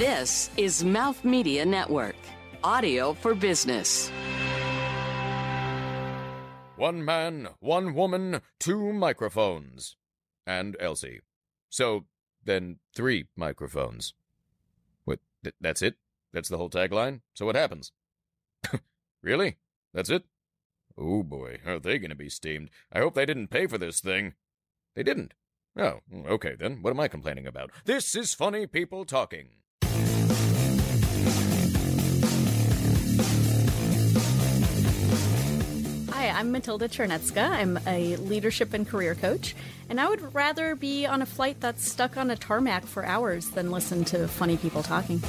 This is Mouth Media Network, audio for business. One man, one woman, two microphones. And Elsie. So, then three microphones. What? Th- that's it? That's the whole tagline? So what happens? really? That's it? Oh boy, are they gonna be steamed? I hope they didn't pay for this thing. They didn't. Oh, mm, okay then. What am I complaining about? This is Funny People Talking. Hi, I'm Matylda Czarnecka. I'm a leadership and career coach, and I would rather be on a flight that's stuck on a tarmac for hours than listen to funny people talking.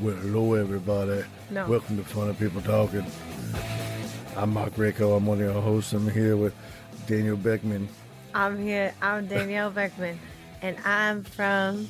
Well, hello, everybody. No. Welcome to Funny People Talking. I'm Marc Raco. I'm one of your hosts. I'm here with Danielle Beckmann. I'm here. I'm Danielle Beckmann, and I'm from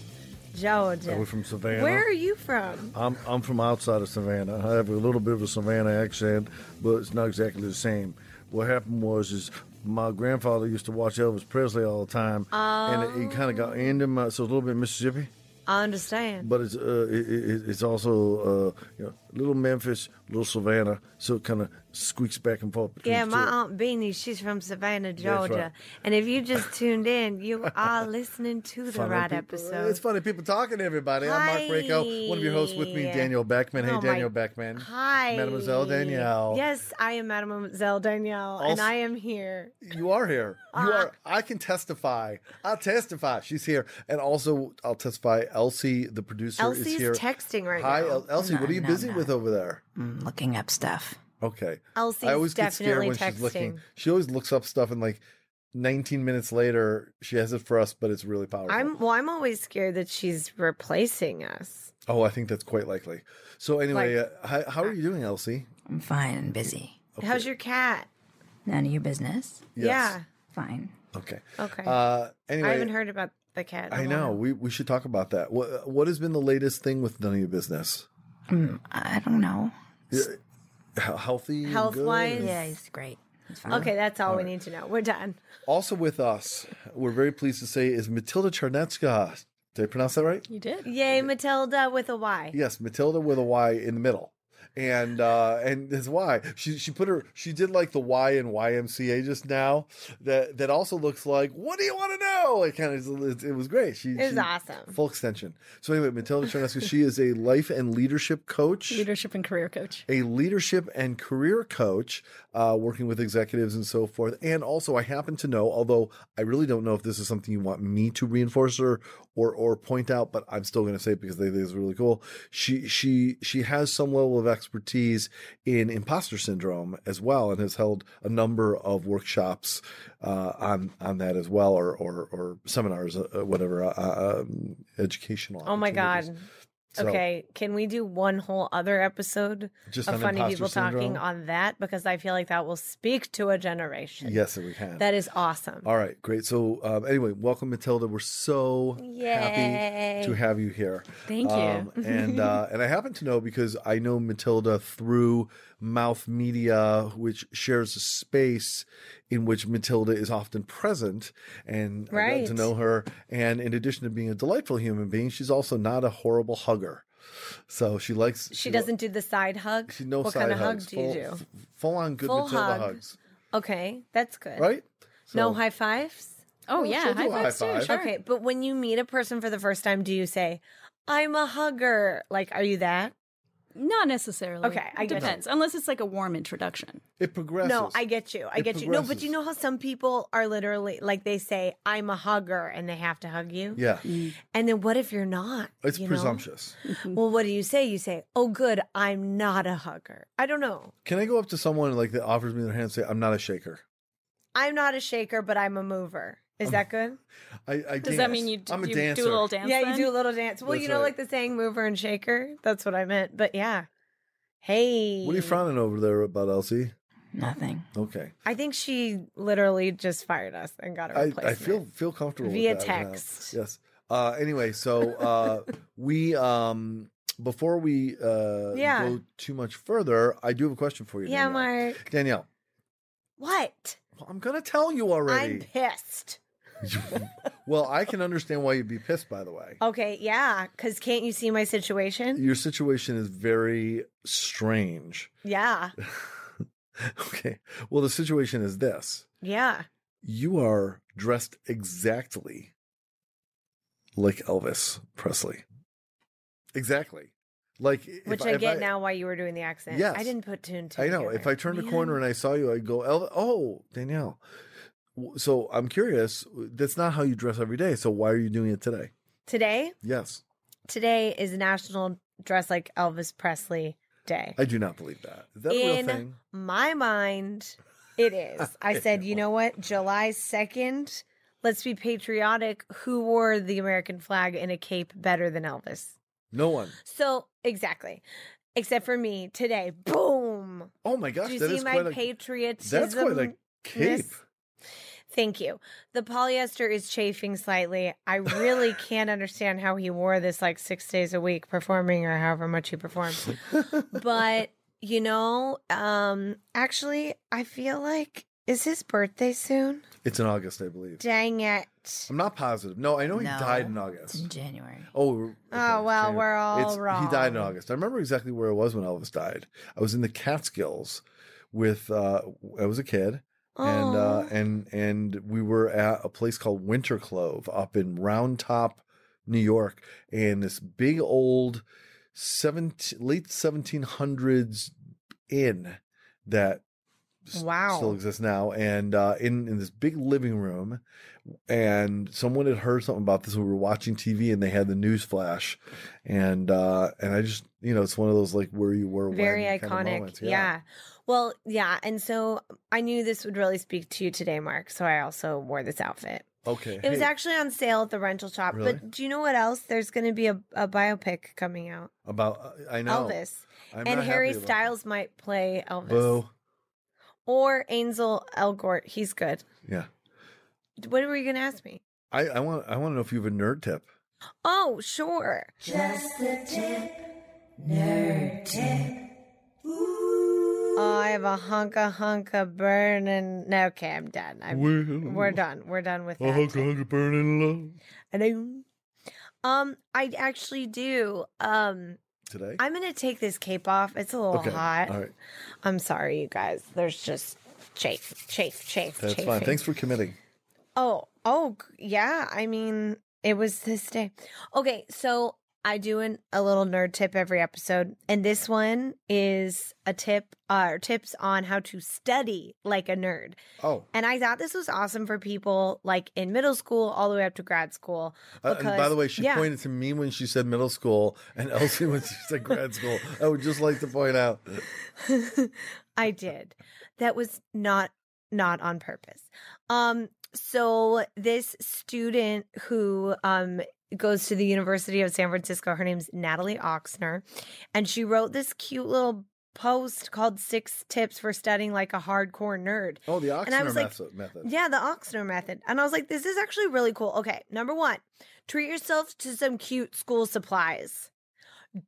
Georgia. We're from Savannah. Where are you from? I'm I'm from outside of Savannah. I have a little bit of a Savannah accent, but it's not exactly the same. What happened was is my grandfather used to watch Elvis Presley all the time, and it, it kind of got into my so it's a little bit Mississippi, I understand. but it's uh it, it, it's also uh you know little Memphis, little Savannah, so it kind of squeaks back and forth. Yeah, my aunt Beanie, she's from Savannah, Georgia. right. And if you just tuned in, you are listening to the Funny right people- episode. It's funny people talking, to everybody. I'm Marc Raco, one of your hosts with me, Danielle Beckmann. Hey, Oh, my- Danielle Beckmann. Hi, Mademoiselle Danielle. Yes, I am Mademoiselle Danielle, and I am here. You are here. You Uh-huh. are. I can testify. I'll testify. She's here, and also I'll testify. Elsie, the producer, is here. texting right Hi, now. El- Elsie. No, what are you no, busy no. with over there? Mm, looking up stuff. Okay. Elsie's I always get scared definitely when she's looking. She always looks up stuff, and like 19 minutes later, she has it for us, but it's really powerful. I'm well. I'm always scared that she's replacing us. Oh, I think that's quite likely. So anyway, Like- uh, how, how are you doing, Elsie? I'm fine and busy. How's your cat? None of your business. Yes. Yeah. Fine. Okay. Okay. Uh, anyway, I haven't heard about the cat. I know. We we should talk about that. What what has been the latest thing with none of your business? Mm, I don't know. H- Healthy, and Health-wise? Yeah, he's great. He's. Okay, that's all we need to know. We're done. Also with us, we're very pleased to say is Matylda Czarnecka. Did I pronounce that right? You did? Yay, Matylda with a Y. Yes, Matylda with a Y in the middle. And uh and that's why she she put her she did like the Y in YMCA just now that that also looks like what do you want to know it kind of it, it was great she It was she- awesome. full extension so anyway Matylda Czarnecka she is a life and leadership coach Leadership and career coach. a leadership and career coach, uh, working with executives and so forth. And also, I happen to know, although I really don't know if this is something you want me to reinforce or or, or point out, but I'm still going to say it because I think it's really cool. She she she has some level of expertise in imposter syndrome as well, and has held a number of workshops uh, on on that as well, or or, or seminars, uh, whatever, uh, um, educational. Oh my. God. So- okay, can we do one whole other episode Just of funny people talking on that? Because I feel like that will speak to a generation. Yes, we can. That is awesome. All right, great. So um, anyway, welcome Matylda. We're so Yay. happy to have you here. Thank you. Um, and uh, and I happen to know because I know Matylda through Mouth Media, which shares a space in which Matylda is often present, and I got to know her. And in addition to being a delightful human being, she's also not a horrible hugger. So she likes. She doesn't do the side hug. She no what side kind of hugs. hug do you full, do? f- full on good Full Matylda hug. hugs, Okay, that's good. right? No high fives. Oh, Well, yeah. she'll do High a high fives five. too. Sure. Okay, but when you meet a person for the first time, do you say, "I'm a hugger"? Like, are you that? Not necessarily. Okay, I it get you. depends. Unless it's like a warm introduction. It progresses. No, I get you. I It get you. No, but you know how some people are literally like they say, "I'm a hugger," and they have to hug you. Yeah, mm. And then what if you're not? it's you know? presumptuous. Mm-hmm. Well, what do you say? You say, "Oh, good, I'm not a hugger." I don't know. Can I go up to someone like that offers me their hand and say, "I'm not a shaker"? I'm not a shaker, but I'm a mover. Is that good? I, I Does that mean you, d- I'm a you dancer. do a little dance? yeah, then? you do a little dance. Well, That's you know, right. like the saying "mover and shaker." That's what I meant. But yeah, hey, What are you frowning over there about, Elsie? Nothing. Okay, I think she literally just fired us and got a I, replacement. I feel feel comfortable Via with that now. text. Yes. Uh, anyway, so uh, we um, before we uh, Yeah. go too much further, I do have a question for you. Yeah, Danielle. Marc. Danielle, What? well, I'm gonna tell you already. I'm pissed. Well, I can understand why you'd be pissed. By the way, Okay, yeah, because can't you see my situation? your situation is very strange. Yeah, Okay. Well, the situation is this: yeah. you are dressed exactly like Elvis Presley. Exactly. Like Which I, I get now why you were doing the accent. Yes. I didn't put and two. I know. together. If I turned a corner and I saw you, I'd go, Elvis. Oh, Danielle. So I'm curious. That's not how you dress every day. So why are you doing it today? Today, Yes, today is National Dress Like Elvis Presley Day. I do not believe that. Is that a real In thing? my mind, it is. I said, you know what? July 2nd, let's be patriotic. Who wore the American flag in a cape better than Elvis? No one. So, exactly. Except for me today. Boom. Oh my gosh, Do you that see is my a. patriotism? That's quite a cape. Miss- Thank you. The polyester is chafing slightly. I really can't understand how he wore this like six days a week performing or however much he performed. but you know, um, actually, I feel like is his birthday soon? It's in August, I believe. Dang it! I'm not positive. No, I know he No, died in It's August. in January. Oh, okay, Oh, well, January. we're all wrong. He died in. August. I remember exactly where I was when Elvis died. I was in the Catskills with. uh I was a kid, and uh and and we were at a place called Winter Clove up in Round Top, New York, and this big old 17 late 1700s inn that Wow. still exists now. And uh in in this big living room and someone had heard something about this. We were watching TV and they had the news flash and uh and I just you know it's one of those like where you were when very kind of iconic. moments. yeah. Well, yeah, and so I knew this would really speak to you today, Marc. So I also wore this outfit. okay It was actually on sale at the rental shop. Really? But do you know what else? There's going to be a, a biopic coming out. about uh, I know Elvis. I'm and Harry happy about Styles might play Elvis. Boo. Or Ansel Elgort. He's good. yeah What were you going to ask me? I I want I want to know if you have a nerd tip Oh, sure. Oh, I have a hunka hunka burning. No, okay, I'm done. I'm, we're done. We're done with that. burning love I know. Um, I actually do. Um, today I'm gonna take this cape off. It's a little okay hot. all right I'm sorry, you guys. There's just chafe, chafe, chafe, that's fine thanks for committing Oh, oh, yeah. I mean, it was this day. Okay, so I do an, a little nerd tip every episode, and this one is a tip uh, or tips on how to study like a nerd. oh And I thought this was awesome for people like in middle school all the way up to grad school. Uh, and by the way, she yeah. pointed to me when she said middle school and Elsie when she said grad school. I would just like to point out. I did. That was not not on purpose. Um so this student who um goes to the University of San Francisco, her name's Natalie Oxner, and she wrote this cute little post called Six Tips for Studying Like a Hardcore Nerd. Oh, the Oxner And I was like, method. method. Yeah, the Oxner method. And I was like, this is actually really cool. Okay, number one, treat yourself to some cute school supplies.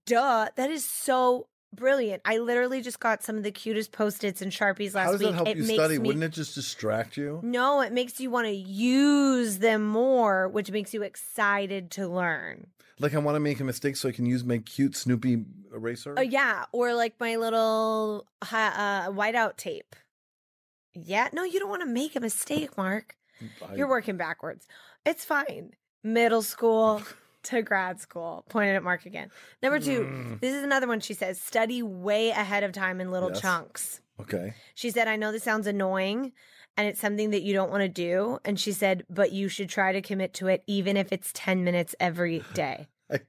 Duh, that is so brilliant. I literally just got some of the cutest post-its and Sharpies last How does week. that help it you makes study? me Wouldn't it just distract you? No, it makes you want to use them more, which makes you excited to learn. Like I want to make a mistake so I can use my cute Snoopy eraser. Oh yeah, or like my little uh, whiteout tape. Yeah, no, you don't want to make a mistake, Marc. I- You're working backwards. It's fine. Middle school to grad school. Pointed at Marc again. Number two, Mm. this is another one she says study way ahead of time in little Yes. chunks. Okay. She said, I know this sounds annoying and it's something that you don't want to do. And she said, but you should try to commit to it, even if it's 10 minutes every day. I,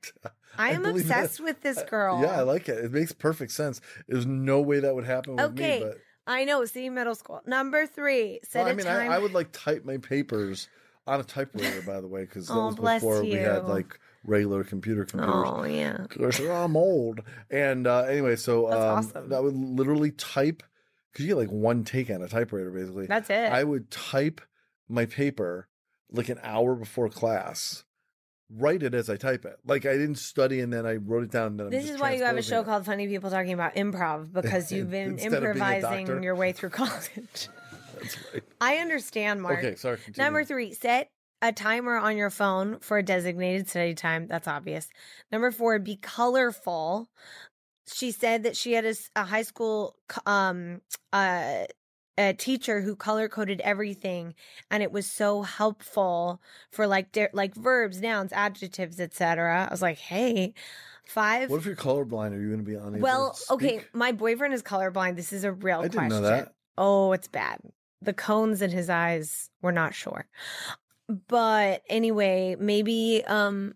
I am believe that. obsessed with this girl. Yeah, I like it. It makes perfect sense. There's no way that would happen with Okay. me. But I know, see, middle school. Number three, set well, I a mean, time. I, I would like type my papers on a typewriter, by the way, because that Oh, was before we had like regular computer computers. oh, yeah. I'm old. And uh, anyway, so um, awesome. I would literally type because you get like one take on a typewriter, basically. That's it. I would type my paper like an hour before class, write it as I type it. Like I didn't study and then I wrote it down. And then I'm This is why you have a show it. called Funny People Talking About Improv because you've been Instead of being a improvising your way through college. That's right. I understand, Marc. Okay, sorry. continue. Number three, set a timer on your phone for a designated study time. That's obvious. Number four, be colorful. She said that she had a high school um uh a teacher who color coded everything and it was so helpful for like di- like verbs nouns adjectives etc i was like hey five What if you're colorblind? Are you going to be unable? well okay my boyfriend is colorblind this is a real I didn't question know that. oh it's bad the cones in his eyes we're not sure but anyway maybe um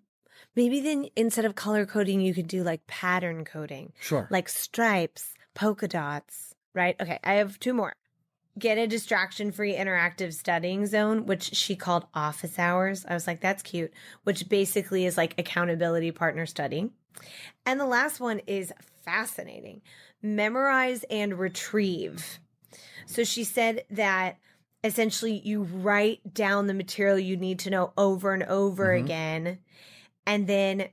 maybe then instead of color coding you could do like pattern coding Sure. like stripes, polka dots, right? Okay, I have two more. Get a distraction free interactive studying zone, which she called office hours. I was like, that's cute, which basically is like accountability partner studying. And the last one is fascinating memorize and retrieve. So she said that essentially you write down the material you need to know over and over Mhm. again. And then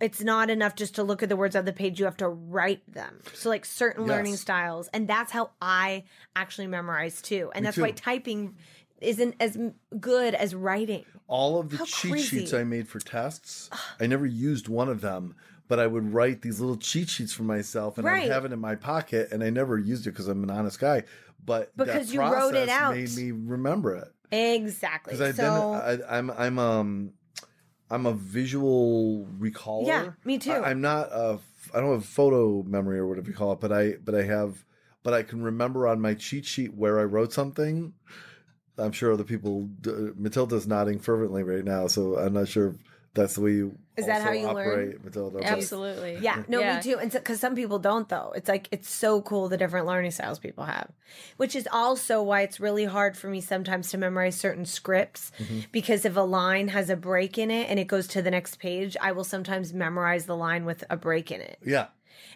it's not enough just to look at the words on the page. You have to write them. So, like certain learning styles. And that's how I actually memorize too. And Me that's why typing isn't as good as writing. all of the How cheat crazy. sheets I made for tests, I never used one of them, but I would write these little cheat sheets for myself and Right. I'd have it in my pocket and I never used it because I'm an honest guy. But Because you wrote it out. made me remember it. Exactly. Because so, I, I'm, I'm, um, I'm a visual recaller. Yeah, me too. I, am not a, I don't have photo memory or whatever you call it, but I, but I have, but I can remember on my cheat sheet where I wrote something. I'm sure other people. Matylda's nodding fervently right now, so I'm not sure if that's the way you. Is that how also you learn? operate, Matylda? but- Absolutely. Yeah, no, Yeah. me too. And because some people don't, though. It's like it's so cool the different learning styles people have, which is also why it's really hard for me sometimes to memorize certain scripts Mm-hmm. because if a line has a break in it and it goes to the next page, I will sometimes memorize the line with a break in it, Yeah,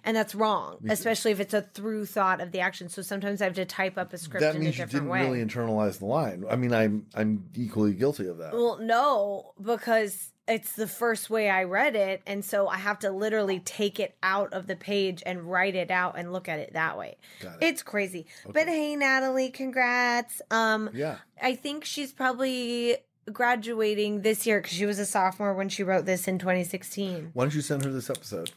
and that's wrong, especially if it's a through thought of the action. So sometimes I have to type up a script that in a means you different didn't way. really internalize the line. I mean, I'm I'm equally guilty of that. Well, no, because it's the first way I read it. And so I have to literally take it out of the page and write it out and look at it that way. Got it. It's crazy. But hey, Natalie, congrats. Um, Yeah, I think she's probably graduating this year because she was a sophomore when she wrote this in 2016. why don't you send her this episode?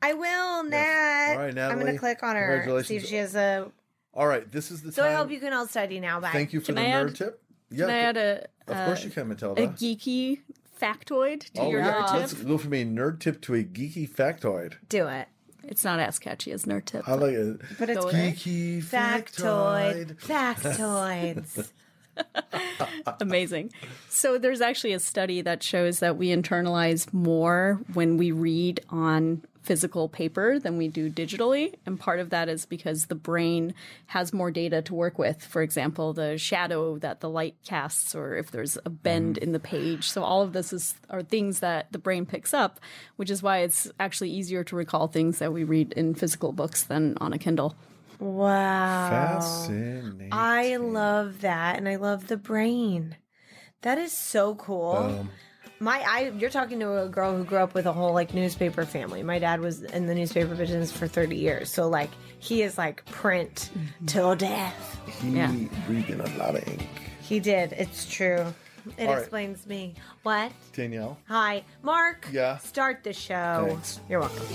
I will, Nat. All right, Natalie. I'm going to click on her, see if she has a. All right, this is the So time. I hope you can all study now. Bye. Thank you for Can the I nerd add- tip. Yeah, Can I add a, of uh, course you can, Matylda. a geeky factoid to oh your yeah, nerd let's tip? go from a nerd tip to a geeky factoid. Do it. It's not as catchy as nerd tip. I like it. But it's. Geeky factoid. Factoids. Amazing. So there's actually a study that shows that we internalize more when we read on physical paper than we do digitally. And part of that is because the brain has more data to work with. For example, the shadow that the light casts, or if there's a bend in the page. So all of this is are things that the brain picks up, which is why it's actually easier to recall things that we read in physical books than on a Kindle. Wow. Fascinating. I love that and I love the brain. That is so cool. Um, My I you're talking to a girl who grew up with a whole like newspaper family. My dad was in the newspaper business for 30 years. So like he is like print mm-hmm. till death. he Yeah. breathed in a lot of ink. He did. It's true. It All right. explains me. What? Danielle. Hi, Marc. Yeah? Start the show. Thanks. You're welcome.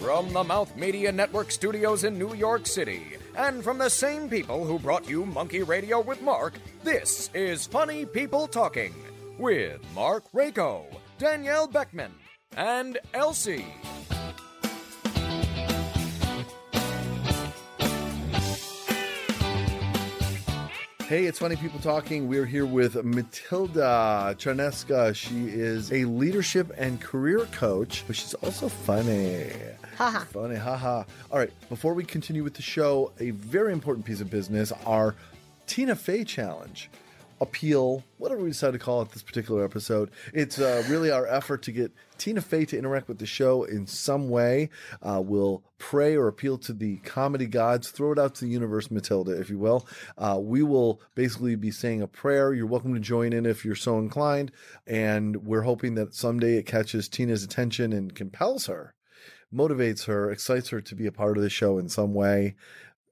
From the Mouth Media Network studios in New York City, and from the same people who brought you Monkey Radio with Marc, this is Funny People Talking with Marc Raco, Danielle Beckmann, and Elsie. Hey, it's Funny People Talking. We're here with Matylda Czarnecka. She is a leadership and career coach, but she's also funny. Haha. Funny, haha. All right, before we continue with the show, a very important piece of business our Tina Fey Challenge. Appeal, whatever we decide to call it this particular episode. It's uh, really our effort to get Tina Fey to interact with the show in some way. Uh, we'll pray or appeal to the comedy gods, throw it out to the universe, Matylda, if you will. Uh, we will basically be saying a prayer. You're welcome to join in if you're so inclined. And we're hoping that someday it catches Tina's attention and compels her motivates her, excites her to be a part of the show in some way.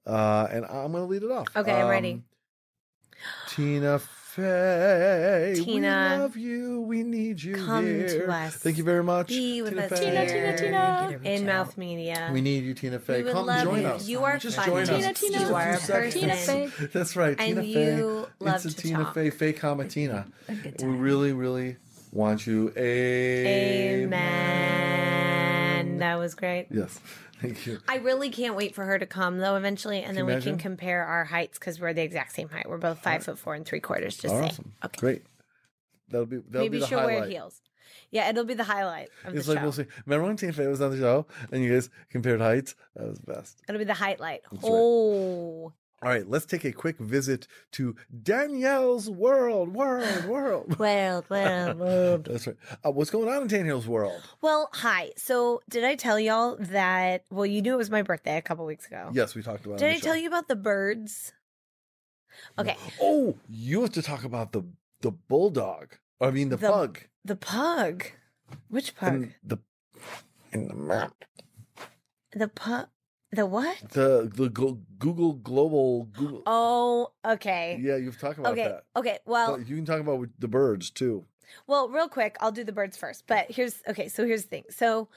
Uh, and I'm going to lead it off. Okay, I'm ready. Um, Tina Fey, Tina, we love you. We need you come to here. us. Thank you very much, Be with Tina us Fey. Tina, Tina, Tina. in Mouth Media. We need you, Tina Fey. We would Come love join you. us. You are Just fun. join Tina, us. Tina. Just You are a person. Tina seconds. Fey. That's right, And Tina you Fey. love it's a to Tina talk. Fey, Fey, comma Tina. We really, really want you. Amen. Amen. That was great. Yes. Thank you. I really can't wait for her to come though eventually, and Can then we can compare our heights because we're the exact same height. We're both five foot four and three quarters. Just saying. awesome. Okay. Great. That'll be that'll Maybe be the she'll highlight. wear heels. Yeah, it'll be the highlight It's the like show. we'll see. Remember when Tina Fey was on the show and you guys compared heights? That was the best. It'll be the highlight. right. Oh, All right, let's take a quick visit to Danielle's world, world, world. world, world, world. That's right. Uh, what's going on in Danielle's world? Well, hi. So, did I tell y'all that? Well, you knew it was my birthday a couple weeks ago. Yes, we talked about. it Did I show. tell you about the birds? Okay, Oh, you have to talk about the the bulldog. I mean the, The- pug. the pug. Which pug? And the in the map. the pug. The what? The the Google Global Google. Oh, okay. Yeah, you've talked about okay. that. Okay. Well, you can talk about the birds too. Well, real quick, I'll do the birds first. But here's okay. So here's the thing. So,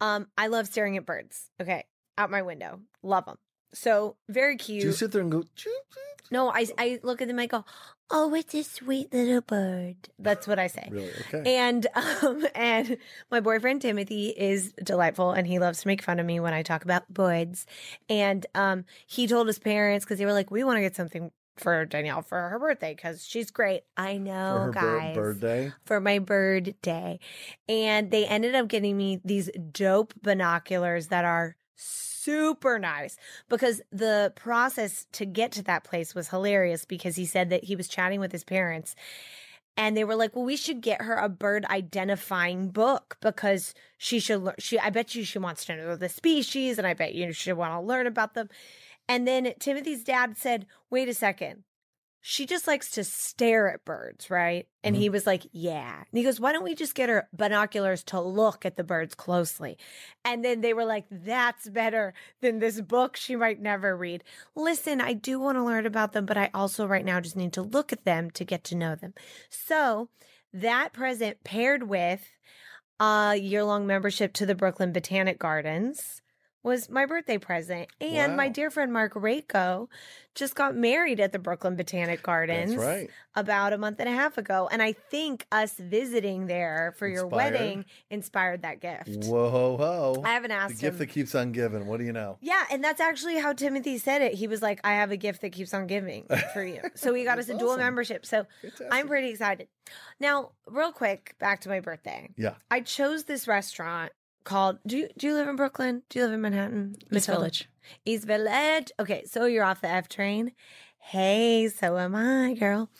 um, I love staring at birds. Okay, out my window, love them. So very cute. Do you sit there and go? "Choop, choop"? no, I I look at them. I go, oh, it's a sweet little bird. That's what I say. Really? Okay. And um and my boyfriend Timothy is delightful and he loves to make fun of me when I talk about birds. And um he told his parents because they were like, we want to get something for Danielle for her birthday because she's great. I know, For her bir- guys bird day. for my bird day. And they ended up getting me these dope binoculars that are super nice because the process to get to that place was hilarious because he said that he was chatting with his parents and they were like, "Well, we should get her a bird identifying book because she should learn she I bet you she wants to know the species and I bet you she want to learn about them." And then Timothy's dad said, "Wait a second she just likes to stare at birds, right? And mm-hmm. he was like, Yeah. And he goes, Why don't we just get her binoculars to look at the birds closely? And then they were like, That's better than this book she might never read. Listen, I do want to learn about them, but I also right now just need to look at them to get to know them. So that present paired with a year long membership to the Brooklyn Botanic Gardens was my birthday present. And my dear friend Marc Raco just got married at the Brooklyn Botanic Gardens right. about a month and a half ago. And I think us visiting there for your wedding inspired that gift. Whoa, whoa. I haven't the asked gift that keeps on giving. What do you know? yeah, and that's actually how Timothy said it. He was like, I have a gift that keeps on giving for you. So he got us a That's dual membership. So I'm pretty excited. Now, real quick, back to my birthday. Yeah. I chose this restaurant called do you do you live in Brooklyn? Do you live in Manhattan? East? Village. East Village. Okay, so you're off the F train. Hey, so am I, girl.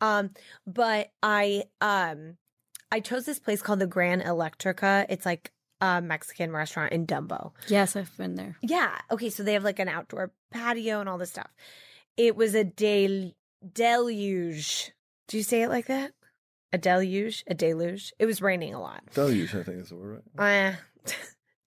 Um, but I um I chose this place called the Gran Electrica. It's like a Mexican restaurant in Dumbo. Yes, I've been there. Yeah. Okay, so they have like an outdoor patio and all this stuff. It was a del- deluge. Do you say it like that? A deluge? A deluge? It was raining a lot. Deluge, I think is the word. Right? Uh,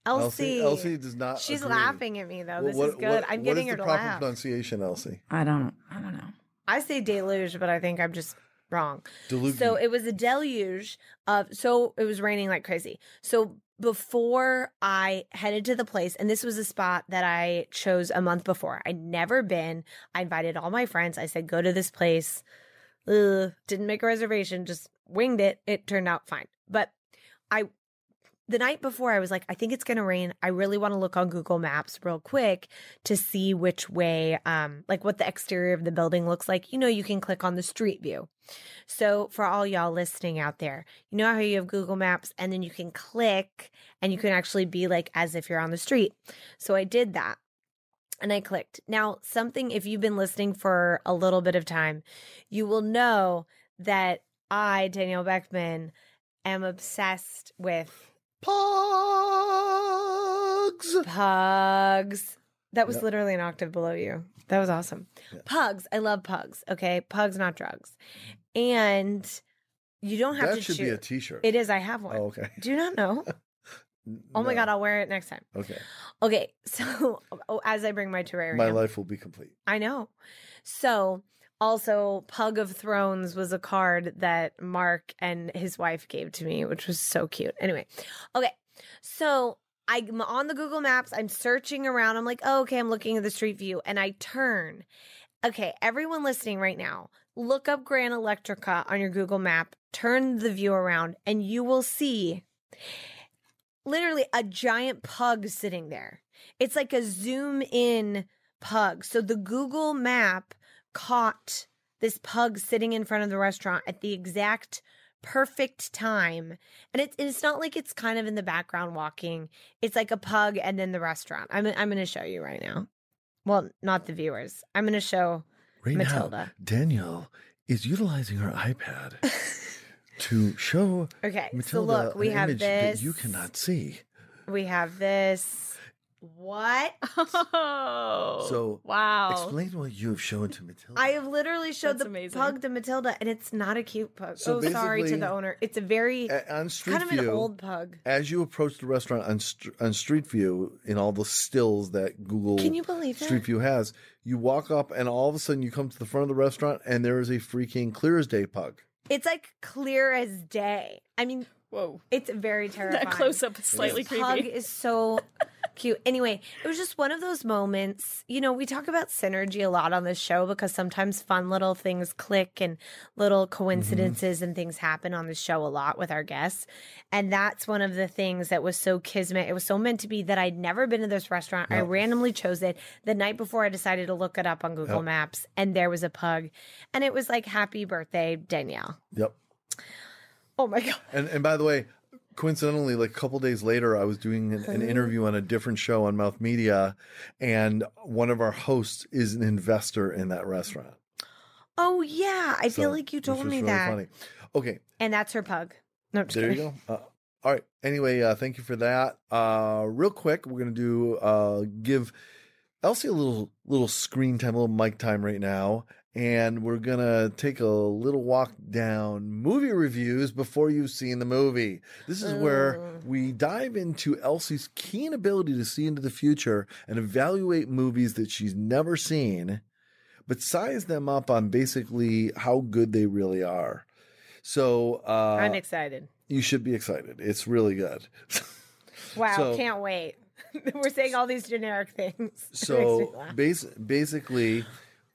Elsie. Elsie does not. She's agree. laughing at me though. Well, this what- is good. what- I'm what getting is her the to proper laugh. pronunciation, Elsie? I don't. I don't know. I say deluge, but I think I'm just wrong. Deluge. So it was a deluge of so it was raining like crazy. So before I headed to the place, and this was a spot that I chose a month before. I'd never been. I invited all my friends. I said, go to this place. Ugh, didn't make a reservation, just winged it. It turned out fine. But I the night before I was like, I think it's gonna rain. I really want to look on Google Maps real quick to see which way, um, like what the exterior of the building looks like. You know, you can click on the street view. So for all y'all listening out there, you know how you have Google Maps and then you can click and you can actually be like as if you're on the street. So I did that. And I clicked. Now, something, if you've been listening for a little bit of time, you will know that I, Danielle Beckmann, am obsessed with Pugs. pugs. That was Yep. literally an octave below you. That was awesome. Yeah. Pugs. I love pugs. Okay. Pugs, not drugs. And you don't have to. That to should choose. be a T-shirt. It is. I have one. Oh, okay. Do you not know? Oh my god, I'll wear it next time. Okay. Okay, so oh, as I bring my terrarium, My life will be complete. I know. So also, Pug of Thrones was a card that Marc and his wife gave to me, which was so cute. Anyway, okay, so I'm on the Google Maps. I'm searching around. I'm like, oh, okay, I'm looking at the street view, and I turn. Okay, everyone listening right now, look up Gran Electrica on your Google Map. Turn the view around, and you will see literally a giant pug sitting there. It's like a zoom in pug. So the Google map caught this pug sitting in front of the restaurant at the exact perfect time. And it's it's not like it's kind of in the background walking. It's like a pug and then the restaurant. I'm I'm going to show you right now. Well, not the viewers. I'm going to show Right now, Matylda. Danielle is utilizing her iPad to show Okay. so Matylda look, we have this. that you cannot see. We have this. What? Oh, So, wow. Explain what you have shown to Matylda. I have literally showed That's the amazing. pug to Matylda, and it's not a cute pug. So oh, sorry to the owner. It's a very A- on Street kind of View, an old pug. as you approach the restaurant on Str- on Street View, in all the stills that Google Can you believe that? Street View has, you walk up and all of a sudden you come to the front of the restaurant and there is a freaking clear as day pug. It's like clear as day. I mean, Whoa. it's very terrifying. That close up is slightly This pug is so cute. Anyway, it was just one of those moments. You know, we talk about synergy a lot on this show because sometimes fun little things click and little mm-hmm. coincidences and things happen on the show a lot with our guests. And that's one of the things that was so kismet. It was so meant to be that I'd never been to this restaurant. I randomly chose it the night before I decided to look it up on Google Yep. Maps, and there was a pug. And it was like, Happy birthday, Danielle. Yep. Oh my God. And and by the way, coincidentally, like a couple days later, I was doing an, an interview on a different show on Mouth Media, and one of our hosts is an investor in that restaurant. Oh, yeah. I feel like you told me really that. Funny. Okay, And that's her pug. No, there kidding. you go. Uh, all right. Anyway, uh, thank you for that. Uh, real quick, we're gonna do uh, give Elsie a little little screen time, a little mic time right now, and we're gonna take a little walk down movie reviews before you've seen the movie. This is where Oh. we dive into Elsie's keen ability to see into the future and evaluate movies that she's never seen, but size them up on basically how good they really are. So uh, I'm excited. you should be excited. It's really good. Wow, so- can't wait. We're saying all these generic things. It makes me so bas- basically,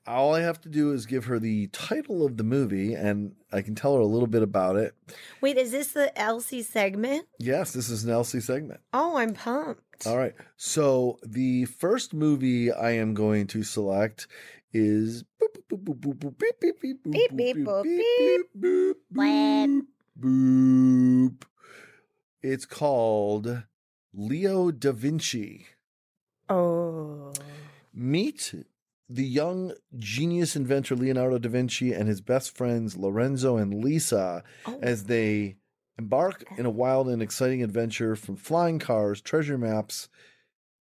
all I have to do is give her the title of the movie, and I can tell her a little bit about it. wait, is this the Elsie segment? Yes, this is an Elsie segment. Oh, I'm pumped. All right. So the first movie I am going to select is boop, boop, boop, boop, boop, beep, beep, beep, boop, Beep, boop, beep, boop, beep, boop, What? boop, boop. It's called Leo da Vinci. Oh. Meet the young genius inventor Leonardo da Vinci and his best friends Lorenzo and Lisa Oh. as they embark in a wild and exciting adventure from flying cars, treasure maps,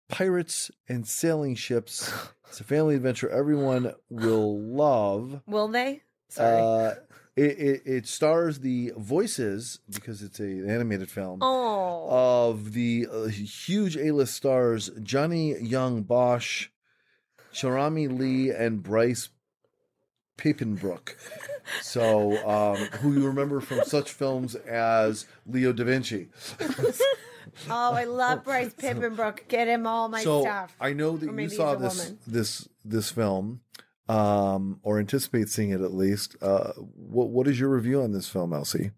pirates, and sailing ships. It's a family adventure everyone will love. Will they? Sorry. Uh, it, it, it stars the voices because it's a, an animated film oh. of the uh, huge A-list stars Johnny Young Bosch, Cherami Leigh, and Bryce Papenbrook. So, um, who you remember from such films as Leo da Vinci. oh, I love Bryce Pippenbrook. Get him all my so stuff. I know that you saw this woman. this this film, um, or anticipate seeing it at least. Uh, what what is your review on this film, Elsie?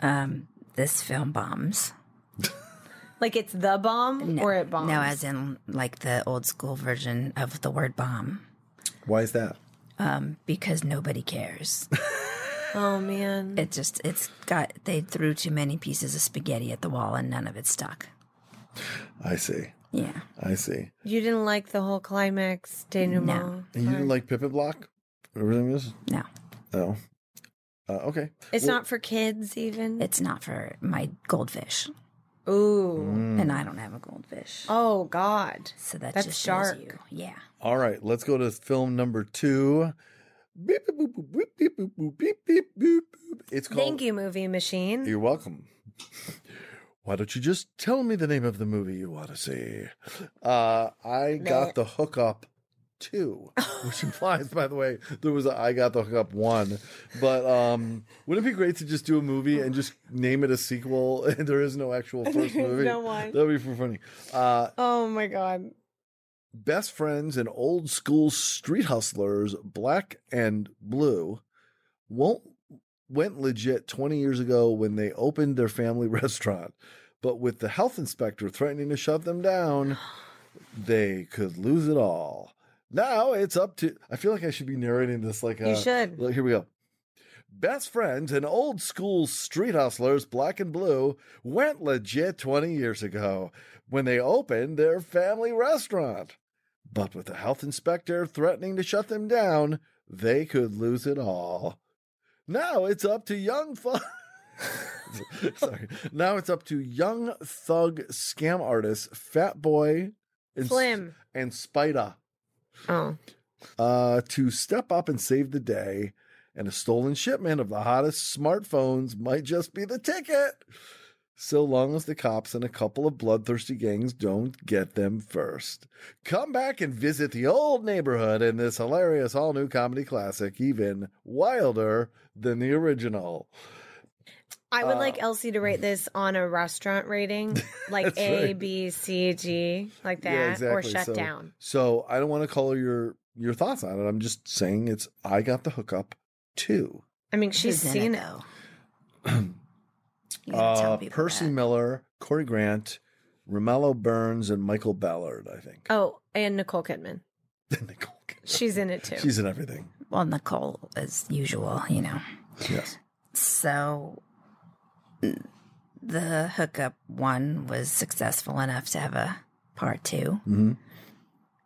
Um, this film bombs. Like it's the bomb No, or it bombs? No, as in like the old school version of the word bomb. Why is that? Um, because nobody cares. oh man. It just it's got they threw too many pieces of spaghetti at the wall and none of it stuck. I see. Yeah. I see. You didn't like the whole climax denouement. And you didn't like Pippin Block? Everything is? No. Oh. Uh, okay. It's Well- not for kids even. It's not for my goldfish. Ooh. Mm. And I don't have a goldfish. Oh God. So that That's just dark. shows you. Yeah. All right, let's go to film number two. Beep, boop, boop, boop, beep, beep, boop, boop, beep, beep, boop, boop. It's called. Thank you, movie machine. You're welcome. Why don't you just tell me the name of the movie you want to see? Uh, I got the hookup two, which implies, by the way, there was a I got the hookup one. But um, wouldn't it be great to just do a movie and just name it a sequel and there is no actual first movie? no one. That'd be for funny. Uh, Oh my god. best friends and old school street hustlers, black and blue, won't went legit 20 years ago when they opened their family restaurant. But with the health inspector threatening to shut them down, they could lose it all. Now it's up to I feel like I should be narrating this like a You should. Look, here we go. Best friends and old school street hustlers, black and blue, went legit 20 years ago when they opened their family restaurant. But with the health inspector threatening to shut them down, they could lose it all. Now it's up to young fun. Sorry. Now it's up to young thug scam artists Fat Boy and, Slim. and Spider Oh. uh, to step up and save the day. And a stolen shipment of the hottest smartphones might just be the ticket. So long as the cops and a couple of bloodthirsty gangs don't get them first. Come back and visit the old neighborhood in this hilarious all new comedy classic, even wilder than the original. I would Uh, like Elsie to rate this on a restaurant rating, like That's A, right. B, C, G, like that, Yeah, or shut So- down. So I don't want to color your your thoughts on it. I'm just saying it's I got the hookup too. I mean, she's Who's in seen it, it. though. You gotta tell Uh, Percy that. Miller, Corey Grant, Romello Burns, and Michael Ballard. I think. Oh, and Nicole Kidman. Nicole Kidman. She's in it too. She's in everything. Well, Nicole, as usual, you know. Yes. So the hookup one was successful enough to have a part 2 hmm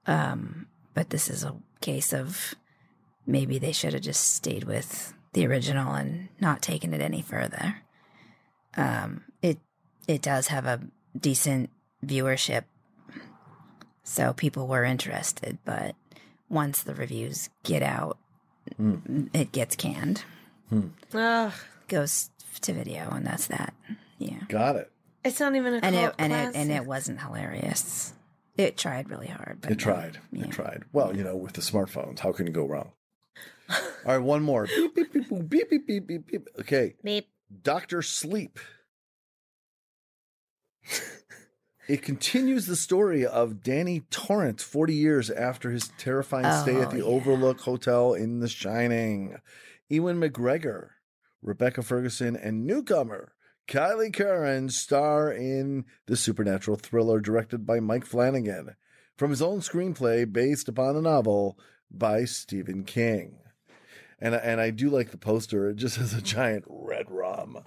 Um, but this is a case of maybe they should have just stayed with the original and not taken it any further. Um, it it does have a decent viewership, so people were interested. But once the reviews get out, it gets canned, Ugh, goes to video, and that's that. Yeah, Got it. it's not even a and it and it and it wasn't hilarious. It tried really hard, but It no. tried. Yeah. It tried. Well, you know, with the smartphones, how can you go wrong? All right, one more. Beep beep beep boop, beep beep beep beep beep. Okay, Beep. Doctor Sleep. It continues the story of Danny Torrance 40 years after his terrifying stay at Oh, the yeah. Overlook Hotel in The Shining. Ewan McGregor, Rebecca Ferguson, and newcomer Kyliegh Curran star in the supernatural thriller directed by Mike Flanagan from his own screenplay based upon a novel by Stephen King. And, and I do like the poster. It just has a giant red rum.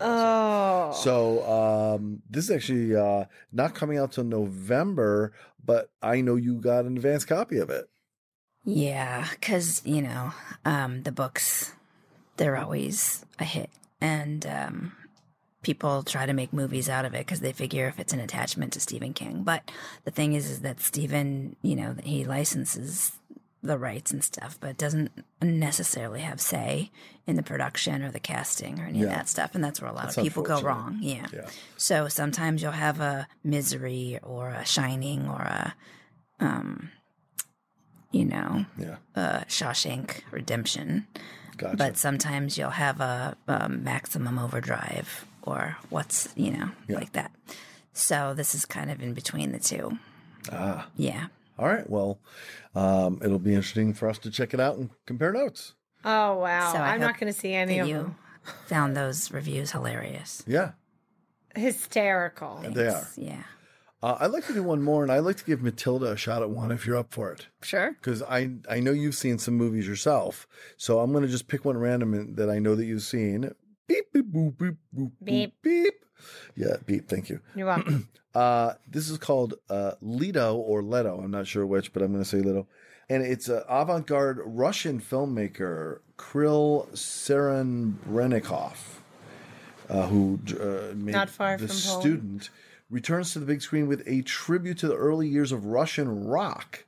Oh, So um, this is actually uh, not coming out till November, but I know you got an advance copy of it. Yeah, because you know, um, the books they're always a hit, and um, people try to make movies out of it because they figure if it's an attachment to Stephen King. But the thing is, is that Stephen, you know, he licenses the rights and stuff, but doesn't necessarily have say in the production or the casting or any of that stuff. And that's where a lot That's of people go wrong. Yeah. Yeah. So sometimes you'll have a Misery or a Shining or a, um, you know, Yeah. uh, Shawshank Redemption. Gotcha. But sometimes you'll have a, a Maximum Overdrive or what's, you know, Yeah. like that. So this is kind of in between the two. ah. Yeah. All right. Well, um, it'll be interesting for us to check it out and compare notes. oh wow! So I I'm not going to see any That of you them. found those reviews hilarious. Yeah, Hysterical. they are. Yeah. Uh, I'd like to do one more, and I'd like to give Matylda a shot at one if you're up for it. Sure. Because I, I know you've seen some movies yourself. So I'm going to just pick one random that I know that you've seen. Beep, beep, boop, beep, boop, Beep. beep, beep. Yeah, beep. Thank you. You're welcome. Uh, this is called uh, Lido or Leto. I'm not sure which, but I'm going to say Lido. And it's an avant garde Russian filmmaker, Kirill Serebrennikov, uh, who uh, made Not far The from. Student, returns to the big screen with a tribute to the early years of Russian rock.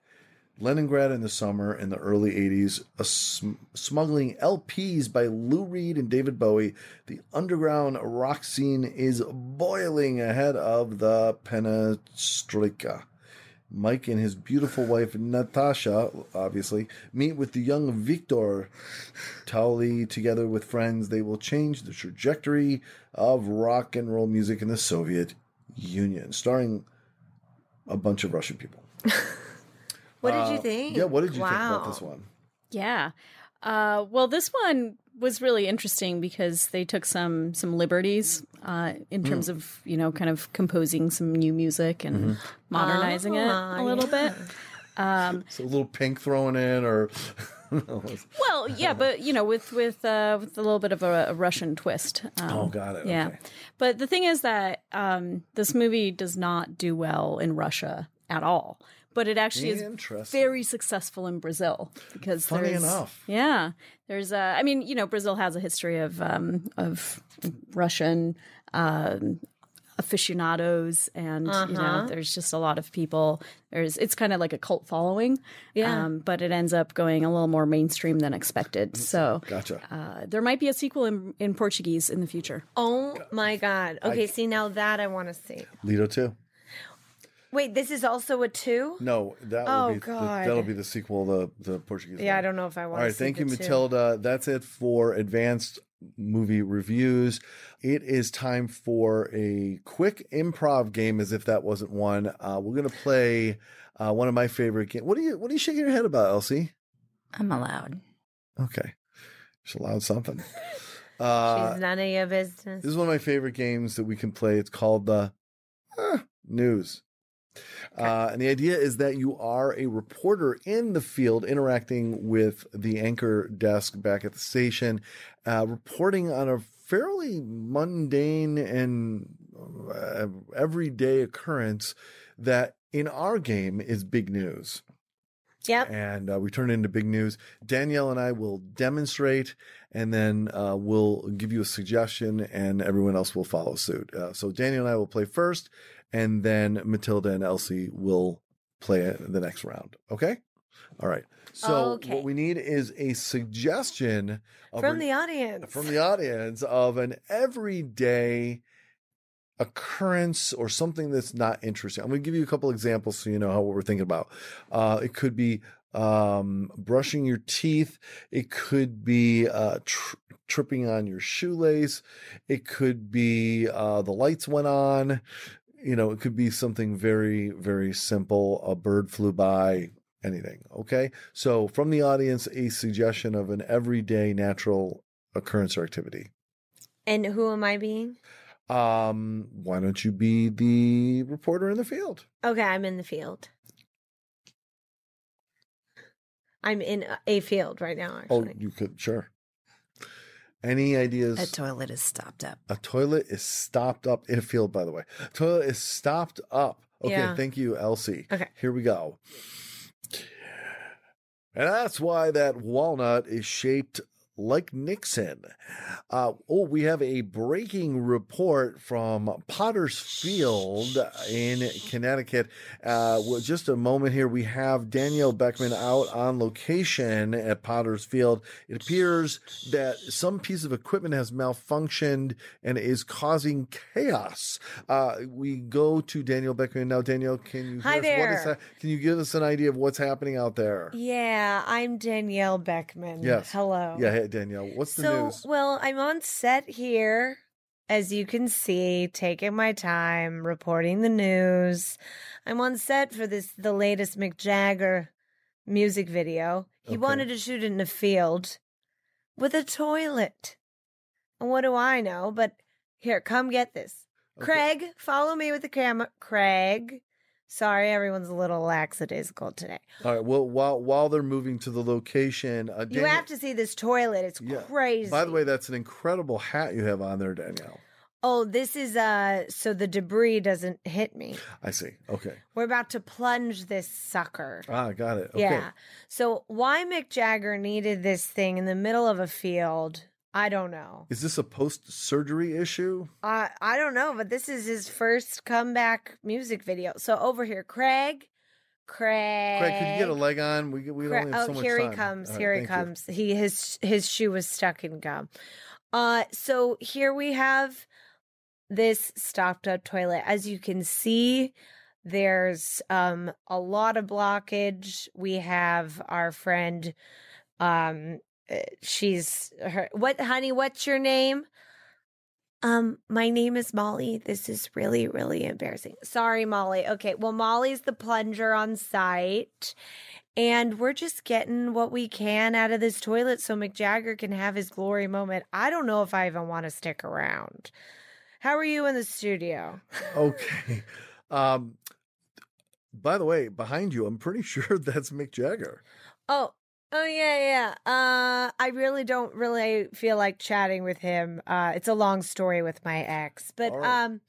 Leningrad in the summer in the early 80s, a sm- smuggling LPs by Lou Reed and David Bowie. The underground rock scene is boiling ahead of the perestroika. Mike and his beautiful wife Natasha, obviously, meet with the young Viktor Tauly. Together with friends, they will change the trajectory of rock and roll music in the Soviet Union, starring a bunch of Russian people. What did Uh, you think? Yeah, what did you think about this one? Yeah. Uh, well, this one was really interesting because they took some some liberties uh, in Hmm. terms of you know kind of composing some new music and Mm-hmm. modernizing it Ah, a little bit. So a little pink thrown in, or Well, yeah, but you know, with with uh, with a little bit of a, a Russian twist. Um, oh, got it. yeah, Okay. but the thing is that um, this movie does not do well in Russia at all. But it actually is very successful in Brazil because Funny there's, enough. yeah, there's a. I mean, you know, Brazil has a history of um, of Russian um, aficionados, and you Uh-huh. know, there's just a lot of people. There's it's kind of like a cult following, Yeah. um, but it ends up going a little more mainstream than expected. So. Gotcha. Uh, there might be a sequel in, in Portuguese in the future. Oh my god. Okay, see now that I want to see. Lido too. Wait, this is also a two? No, that Oh, will be the, that'll be the sequel, the the Portuguese. Yeah, one. I don't know if I want All to right, see thank you, the two. Matylda. That's it for advanced movie reviews. It is time for a quick improv game, as if that wasn't one. Uh, we're gonna play uh, one of my favorite games. What are you What are you shaking your head about, Elsie? I'm allowed. Okay, just allowed something. Uh, She's none of your business. This is one of my favorite games that we can play. It's called the uh, News. Uh, and the idea is that you are a reporter in the field interacting with the anchor desk back at the station, uh, reporting on a fairly mundane and uh, everyday occurrence that in our game is big news Yep. and uh, we turn it into big news. Danielle and I will demonstrate, and then uh, we'll give you a suggestion, and everyone else will follow suit. Uh, so Danielle and I will play first, and then Matylda and Elsie will play it the next round. Okay. All right. So Okay. what we need is a suggestion of From a- the audience. from the audience of an everyday occurrence or something that's not interesting. I'm going to give you a couple examples so you know how what we're thinking about. Uh, it could be um, brushing your teeth. It could be uh, tr- tripping on your shoelace. It could be uh, the lights went on. You know, it could be something very, very simple. A bird flew by. Anything. Okay. So from the audience, a suggestion of an everyday natural occurrence or activity. and who am I being? Um, why don't you be the reporter in the field? Okay, I'm in the field. I'm in a- a field right now, Oh, actually. you could sure. Any ideas? A toilet is stopped up. A toilet is stopped up in a field, by the way. toilet is stopped up. Okay, Yeah. thank you, Elsie. Okay. Here we go. And that's why that walnut is shaped like Nixon. Uh, oh, we have a breaking report from Potter's Field in Connecticut. Uh, well, just a moment here. We have Danielle Beckmann out on location at Potter's Field. It appears that some piece of equipment has malfunctioned and is causing chaos. Uh, we go to Danielle Beckmann now. Danielle, can you Hi hear us? What is there. that? Can you give us an idea of what's happening out there? Yeah, I'm Danielle Beckmann. Yes. Hello. Yeah, Danielle, what's the so, news? well, I'm on set here, as you can see, taking my time, reporting the news. I'm on set for this, the latest Mick Jagger music video. He Okay. wanted to shoot it in a field with a toilet. And what do I know? But here, come get this. Okay. Craig, follow me with the camera. Craig. Sorry, everyone's a little lackadaisical today. All right. Well, while while they're moving to the location, uh, You have to see this toilet. It's Yeah. crazy. By the way, that's an incredible hat you have on there, Danielle. Oh, this is uh so the debris doesn't hit me. I see. Okay. We're about to plunge this sucker. Ah, got it. Okay. Yeah. So why Mick Jagger needed this thing in the middle of a field, I don't know. Is this a post-surgery issue? I I don't know, but this is his first comeback music video. So over here, Craig, Craig. Craig, could you get a leg on? We we Cra- only have oh, so much here time. he comes. Right, here he thank you. comes. He his his shoe was stuck in gum. Uh, so here we have this stopped up toilet. As you can see, there's um a lot of blockage. We have our friend. Um, uh, she's her. What, honey? What's your name? Um, my name is Molly. This is really, really embarrassing. Sorry, Molly. Okay, well, Molly's the plunger on site, and we're just getting what we can out of this toilet so Mick Jagger can have his glory moment. I don't know if I even want to stick around. How are you in the studio? Okay. Um. By the way, behind you, I'm pretty sure that's Mick Jagger. Oh, oh yeah, yeah. Uh, I really don't really feel like chatting with him. Uh, it's a long story with my ex, but All right. um.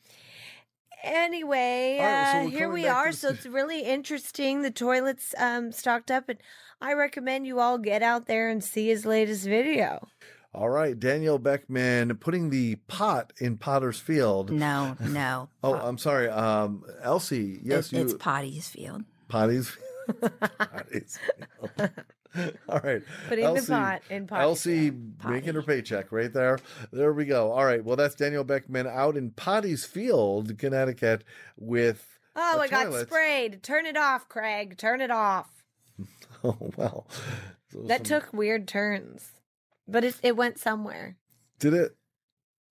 Anyway, All right, so uh, here we are. So it's really interesting. The toilet's um stocked up, and I recommend you all get out there and see his latest video. All right, Daniel Beckmann putting the pot in Potter's Field. No, no. Oh, I'm sorry. Um, Elsie, yes, It- you it's Potty's Field. potties. potties. All right, Putting Elsie, the pot in pot. Elsie making her paycheck right there. There we go. All right. Well, that's Daniel Beckmann out in Potty's Field, Connecticut, with. Oh, I got sprayed. Turn it off, Craig. Turn it off. Oh well. So That some- took weird turns, but it it went somewhere. Did it?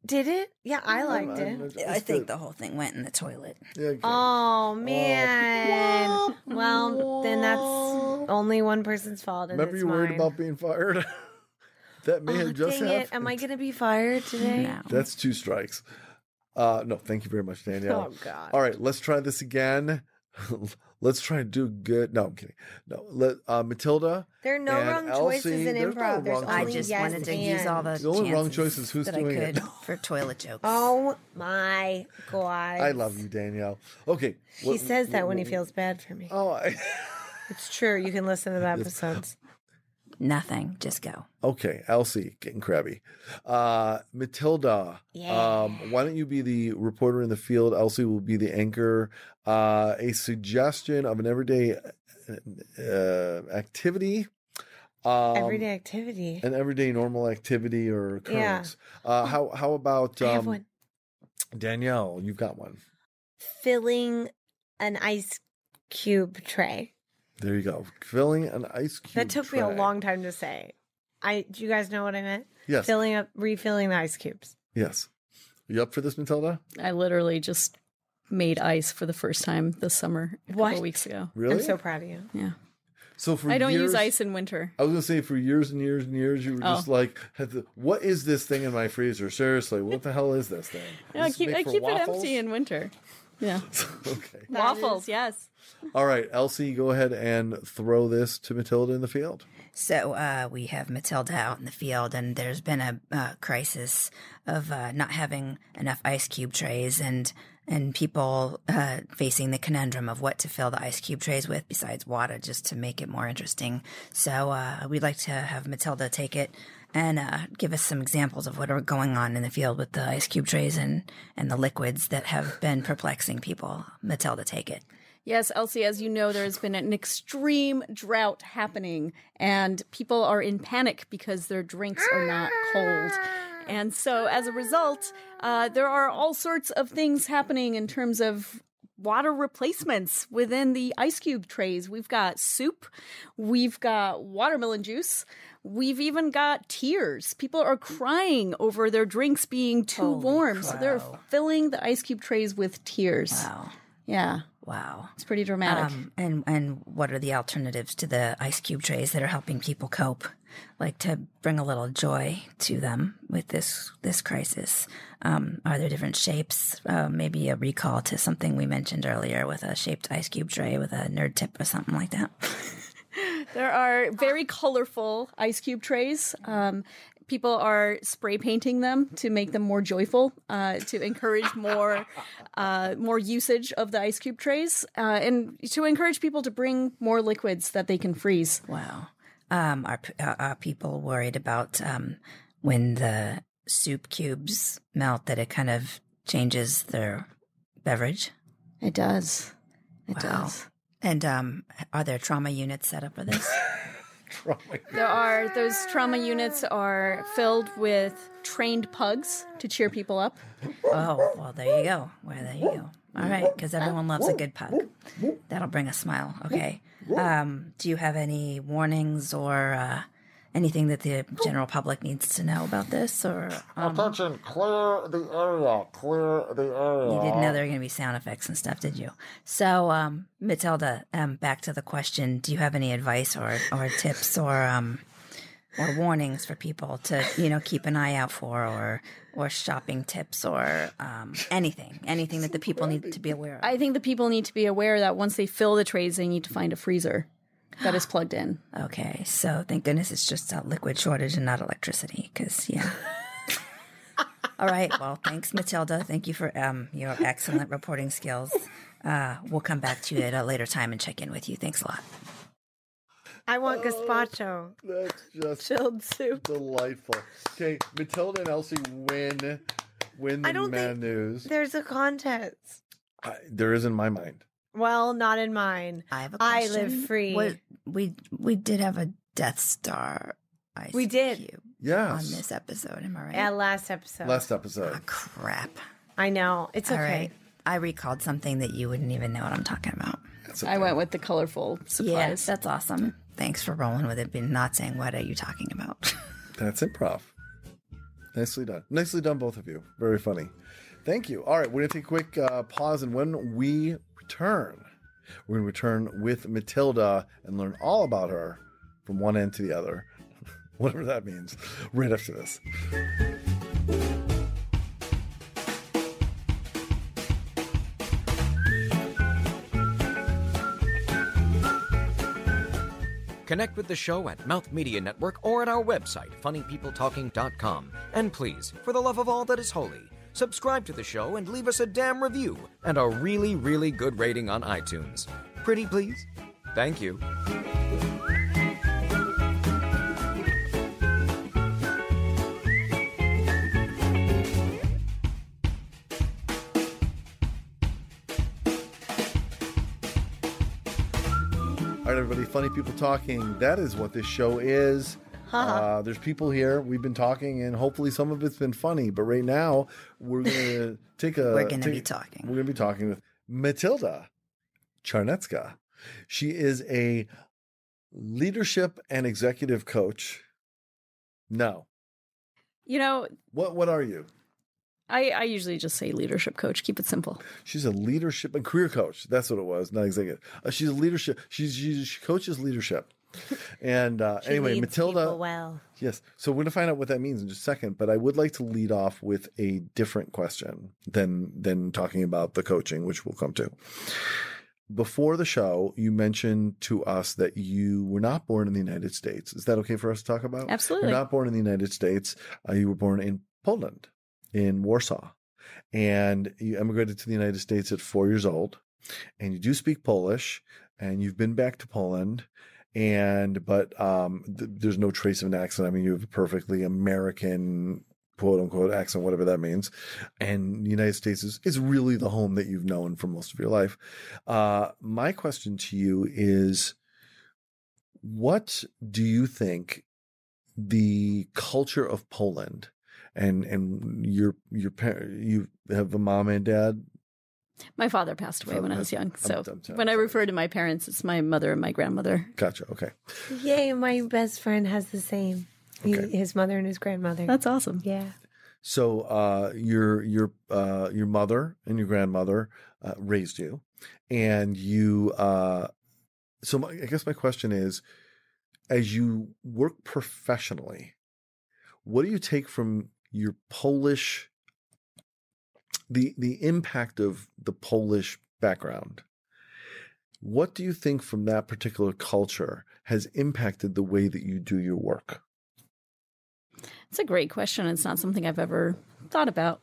Did it? Yeah, I liked I'm- it. I'm- I think good. the whole thing went in the toilet. Yeah, okay. Oh man. Well, then that's only one person's fault. And Remember it's you worried mine. about being fired? that may Oh, have just dang happened. it! Am I going to be fired today? No. That's two strikes. Uh, no, thank you very much, Danielle. Oh God. All right, let's try this again. let's try to do good. No, I'm kidding. No, let uh, Matylda. There are no and wrong Elsie, choices in there's no improv. There's wrong I just yes wanted to and. use all the, The only wrong chances choice is who's that doing I it. could for toilet jokes. Oh my God. I love you, Danielle. Okay, He what- says that when he feels bad for me. Oh, I, It's true. You can listen to the episodes. Nothing. Just go. okay. Elsie getting crabby. Uh, Matylda. Yeah. Um, why don't you be the reporter in the field? Elsie will be the anchor. Uh, a suggestion of an everyday uh, activity. Um, Everyday activity. an everyday normal activity or Yeah. occurrence. Uh, how how about I have um, one. Danielle? You've got one. Filling an ice cube tray. There you go. Filling an ice cube. That took me a long time to say. I do you guys know what I meant? Yes. Filling up refilling the ice cubes. Yes. You up for this, Matylda? I literally just made ice for the first time this summer a What? couple weeks ago. Really? I'm so proud of you. Yeah. so for I don't years, use ice in winter. I was gonna say for years and years and years, you were Oh. just like, "What is this thing in my freezer? Seriously, what the hell is this thing?" Yeah, I Is this keep I keep it empty in winter. Yeah. okay. Waffles, yes. All right, Elsie, go ahead and throw this to Matylda in the field. So uh, we have Matylda out in the field, and there's been a uh, crisis of uh, not having enough ice cube trays, and and people uh, facing the conundrum of what to fill the ice cube trays with besides water, just to make it more interesting. So uh, we'd like to have Matylda take it and uh, give us some examples of what are going on in the field with the ice cube trays and and the liquids that have been perplexing people. Matylda, take it. Yes, Elsie, as you know, there's been an extreme drought happening, and people are in panic because their drinks are not cold. And so, as a result, uh, there are all sorts of things happening in terms of water replacements within the ice cube trays. We've got soup, we've got watermelon juice, we've even got tears. People are crying over their drinks being too Holy warm, so they're filling the ice cube trays with tears. Wow, Yeah, wow. it's pretty dramatic. Um, and and what are the alternatives to the ice cube trays that are helping people cope, like to bring a little joy to them with this this crisis? Um, are there different shapes? Uh, maybe a recall to something we mentioned earlier with a shaped ice cube tray with a nerd tip or something like that. There are very colorful ice cube trays. Um, people are spray painting them to make them more joyful, uh, to encourage more uh, more usage of the ice cube trays, uh, and to encourage people to bring more liquids that they can freeze. Wow. Um, are, are are people worried about um, when the soup cubes melt that it kind of changes their beverage? It does. It Wow. does. And um, are there trauma units set up for this? Trauma. There are those trauma units are filled with trained pugs to cheer people up. oh, well, there you go. Well, there you go. All right, because everyone loves a good pug. That'll bring a smile. Okay. Um, do you have any warnings or uh, anything that the general public needs to know about this? Or um, Attention, clear the area. Clear the area. you didn't know there were going to be sound effects and stuff, did you? So, um, Matylda, um, back to the question: Do you have any advice or or tips or um, or warnings for people to you know keep an eye out for, or or shopping tips or um, anything, anything that the people need to be aware of? I think the people need to be aware that once they fill the trays, they need to find a freezer that is plugged in. Okay, so thank goodness it's just a liquid shortage and not electricity, because yeah. All right. Well, thanks, Matylda. Thank you for um, your excellent reporting skills. Uh, we'll come back to you at a later time and check in with you. Thanks a lot. I want gazpacho. That's just Chilled soup. delightful. Okay, Matylda and Elsie win win the I don't man think news. There's a contest. I, there is in my mind. Well, not in mine. I have a I question. live free. What, we we did have a Death Star. ICQ We did. on Yes. this episode. Am I right? Yeah, last episode. Last episode. Ah, crap. I know. It's okay. All right. I recalled something that you wouldn't even know what I'm talking about. That's I went with the colorful Yeah, supplies. that's awesome. Thanks for rolling with it, but not saying what are you talking about. That's improv. Nicely done. Nicely done, both of you. Very funny. Thank you. All right, we're going to take a quick uh, pause, and when we return, we're going to return with Matylda and learn all about her from one end to the other, whatever that means, right after this. Connect with the show at Mouth Media Network or at our website, funnypeopletalking.com. And please, for the love of all that is holy, subscribe to the show and leave us a damn review and a really, really good rating on iTunes. Pretty please? Thank you. Everybody, funny people talking. That is what this show is. Uh, there's people here. We've been talking, and hopefully some of it's been funny. But right now, we're gonna take a. We're gonna take- be talking. We're gonna be talking with Matylda Czarnecka. She is a leadership and executive coach. No, you know, what what are you? I, I usually just say leadership coach. Keep it simple. She's a leadership and career coach. That's what it was, not executive. Uh, she's a leadership. She's, she's she coaches leadership. And uh, She anyway, leads Matylda. people well. Yes. So we're going to find out what that means in just a second, but I would like to lead off with a different question than than talking about the coaching, which we'll come to. Before the show, you mentioned to us that you were not born in the United States. Is that okay for us to talk about? Absolutely. You're not born in the United States. Uh, you were born in Poland, in Warsaw, and you emigrated to the United States at four years old. And you do speak Polish, and you've been back to Poland and but um th- there's no trace of an accent i mean you have a perfectly american quote unquote accent whatever that means and the united states is, is really the home that you've known for most of your life uh my question to you is what do you think the culture of poland and and your your par- you have a mom and dad My father passed away when I was young. So I'm- I'm sorry, when I sorry. refer to my parents, it's my mother and my grandmother. gotcha okay Yay, my best friend has the same. He- his mother and his grandmother. That's awesome. yeah. So uh, your your uh, your mother and your grandmother uh, raised you, and you. Uh, so my, I guess my question is, as you work professionally, what do you take from your Polish? The the impact of the Polish background. What do you think from that particular culture has impacted the way that you do your work? It's a great question. It's not something I've ever thought about.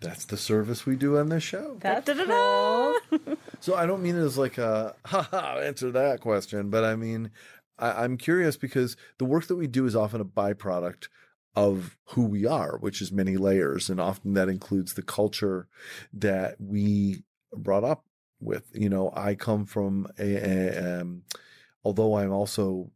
That's the service we do on this show. That's Da-da-da-da. So I don't mean it as like a haha answer that question, but I mean I, I'm curious because the work that we do is often a byproduct of who we are, which is many layers, and often that includes the culture that we brought up with. You know, I come from a, a um, although I'm also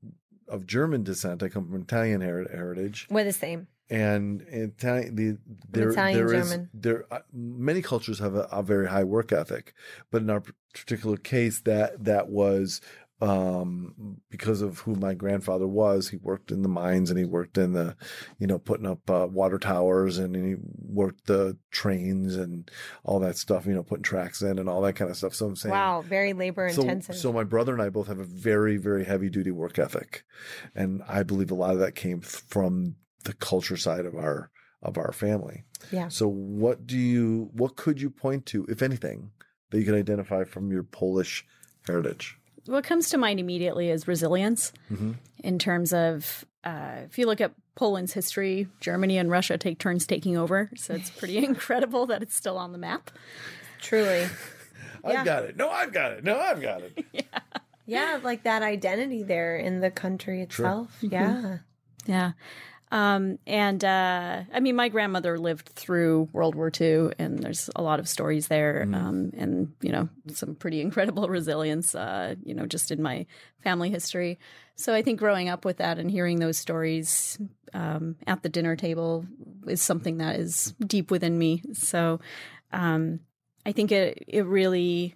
of German descent, I come from Italian her- heritage We're the same. and Italian, the, there, Italian, there is- German. there uh, many cultures have a, a very high work ethic, but in our particular case, that that was um because of who my grandfather was he worked in the mines and he worked in the you know putting up uh, water towers and he worked the trains and all that stuff you know putting tracks in and all that kind of stuff so i'm saying Wow, very labor so, intensive. so my brother and I both have a very, very heavy duty work ethic, and I believe a lot of that came from the culture side of our of our family. Yeah. So what do you what could you point to, if anything, that you can identify from your Polish heritage? What comes to mind immediately is resilience Mm-hmm. in terms of uh, if you look at Poland's history, Germany and Russia take turns taking over. So it's pretty incredible that it's still on the map. Truly. I've Yeah. got it. No, I've got it. No, I've got it. Yeah, yeah, like that identity there in the country itself. Mm-hmm. Yeah. Yeah. Um, and uh, I mean, my grandmother lived through World War II, and there's a lot of stories there, um, and you know, some pretty incredible resilience, uh, you know, just in my family history. So I think growing up with that and hearing those stories um, at the dinner table is something that is deep within me. So um, I think it it really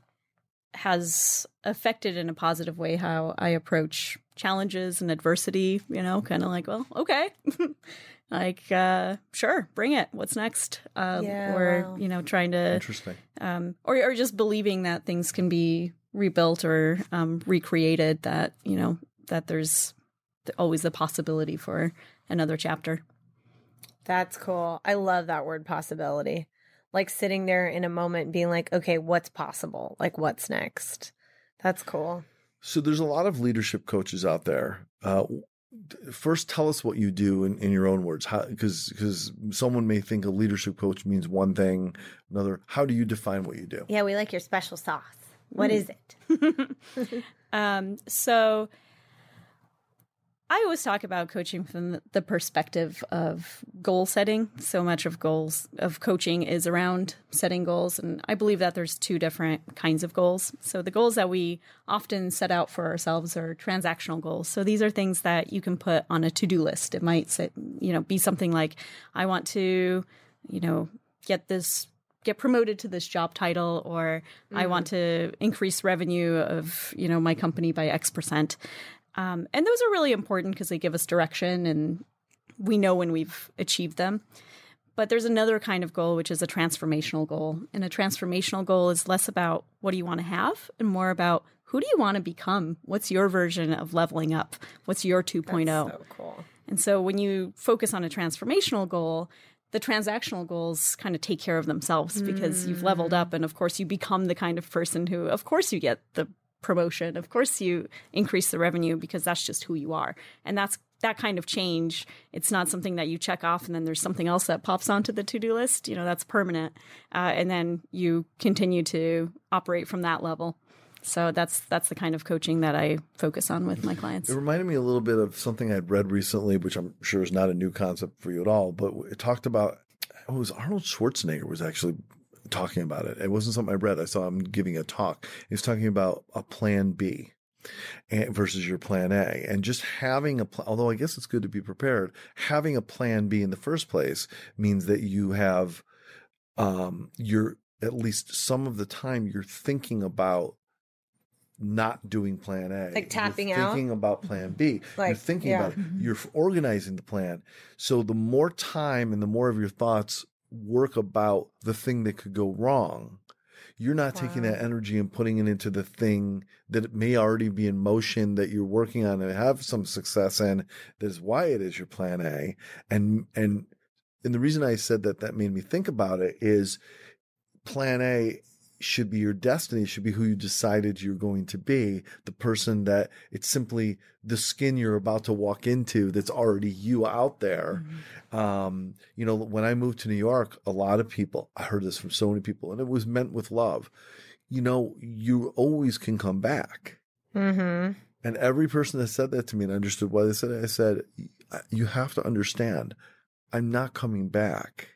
has affected in a positive way how I approach challenges and adversity, you know, kind of like, well, okay. like uh sure, bring it. What's next? Uh Yeah, or, wow. you know, trying to Interesting. um or or just believing that things can be rebuilt or um recreated that, you know, that there's always the possibility for another chapter. That's cool. I love that word possibility. Like sitting there in a moment being like, okay, what's possible? Like, what's next? That's cool. So there's a lot of leadership coaches out there. Uh, first, tell us what you do in, in your own words, because because someone may think a leadership coach means one thing, another. How do you define what you do? Yeah, we like your special sauce. What is it? Um, so I always talk about coaching from the perspective of goal setting. So much of goals of coaching is around setting goals. And I believe that there's two different kinds of goals. So the goals that we often set out for ourselves are transactional goals. So these are things that you can put on a to-do list. It might say, you know, be something like, I want to, you know, get this get promoted to this job title or I mm-hmm. want to increase revenue of, you know, my company by X percent. Um, and those are really important because they give us direction and we know when we've achieved them. But there's another kind of goal, which is a transformational goal. And a transformational goal is less about what do you want to have and more about who do you want to become? What's your version of leveling up? What's your 2.0? So cool. And so when you focus on a transformational goal, the transactional goals kind of take care of themselves because you've leveled up and of course you become the kind of person who of course you get the promotion of course you increase the revenue because that's just who you are. And that's that kind of change it's not something that you check off and then there's something else that pops onto the to-do list you know that's permanent uh, and then you continue to operate from that level. So that's that's the kind of coaching that i focus on with my clients. It reminded me a little bit of something I'd read recently, which I'm sure is not a new concept for you at all, but it talked about it was Arnold Schwarzenegger was actually talking about it. It wasn't something I read. I saw him giving a talk. He was talking about a plan B and versus your plan A and just having a plan, although I guess it's good to be prepared, having a plan B in the first place means that you have um you're at least some of the time you're thinking about not doing plan A. Like tapping you're out? thinking about plan B. you're Like, thinking yeah. about it. You're organizing the plan. So the more time and the more of your thoughts work about the thing that could go wrong, you're not taking that energy and putting it into the thing that it may already be in motion that you're working on and have some success in. That is why it is your plan A. And and and the reason I said that that made me think about it is plan A should be your destiny, should be who you decided you're going to be, the person that it's simply the skin you're about to walk into that's already you out there. Um, you know, when I moved to New York, a lot of people, I heard this from so many people, and it was meant with love. You know, you always can come back. Mm-hmm. And every person that said that to me and understood why they said it, I said, you have to understand, I'm not coming back.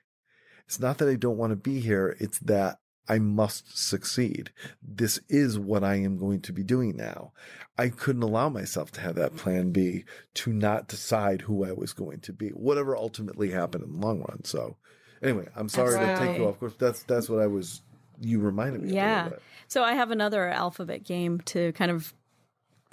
It's not that I don't want to be here. It's that I must succeed. This is what I am going to be doing now. I couldn't allow myself to have that plan B to not decide who I was going to be, whatever ultimately happened in the long run. So, anyway, I'm sorry to take you off course. That's that's what I was. You reminded me. Yeah. So I have another alphabet game to kind of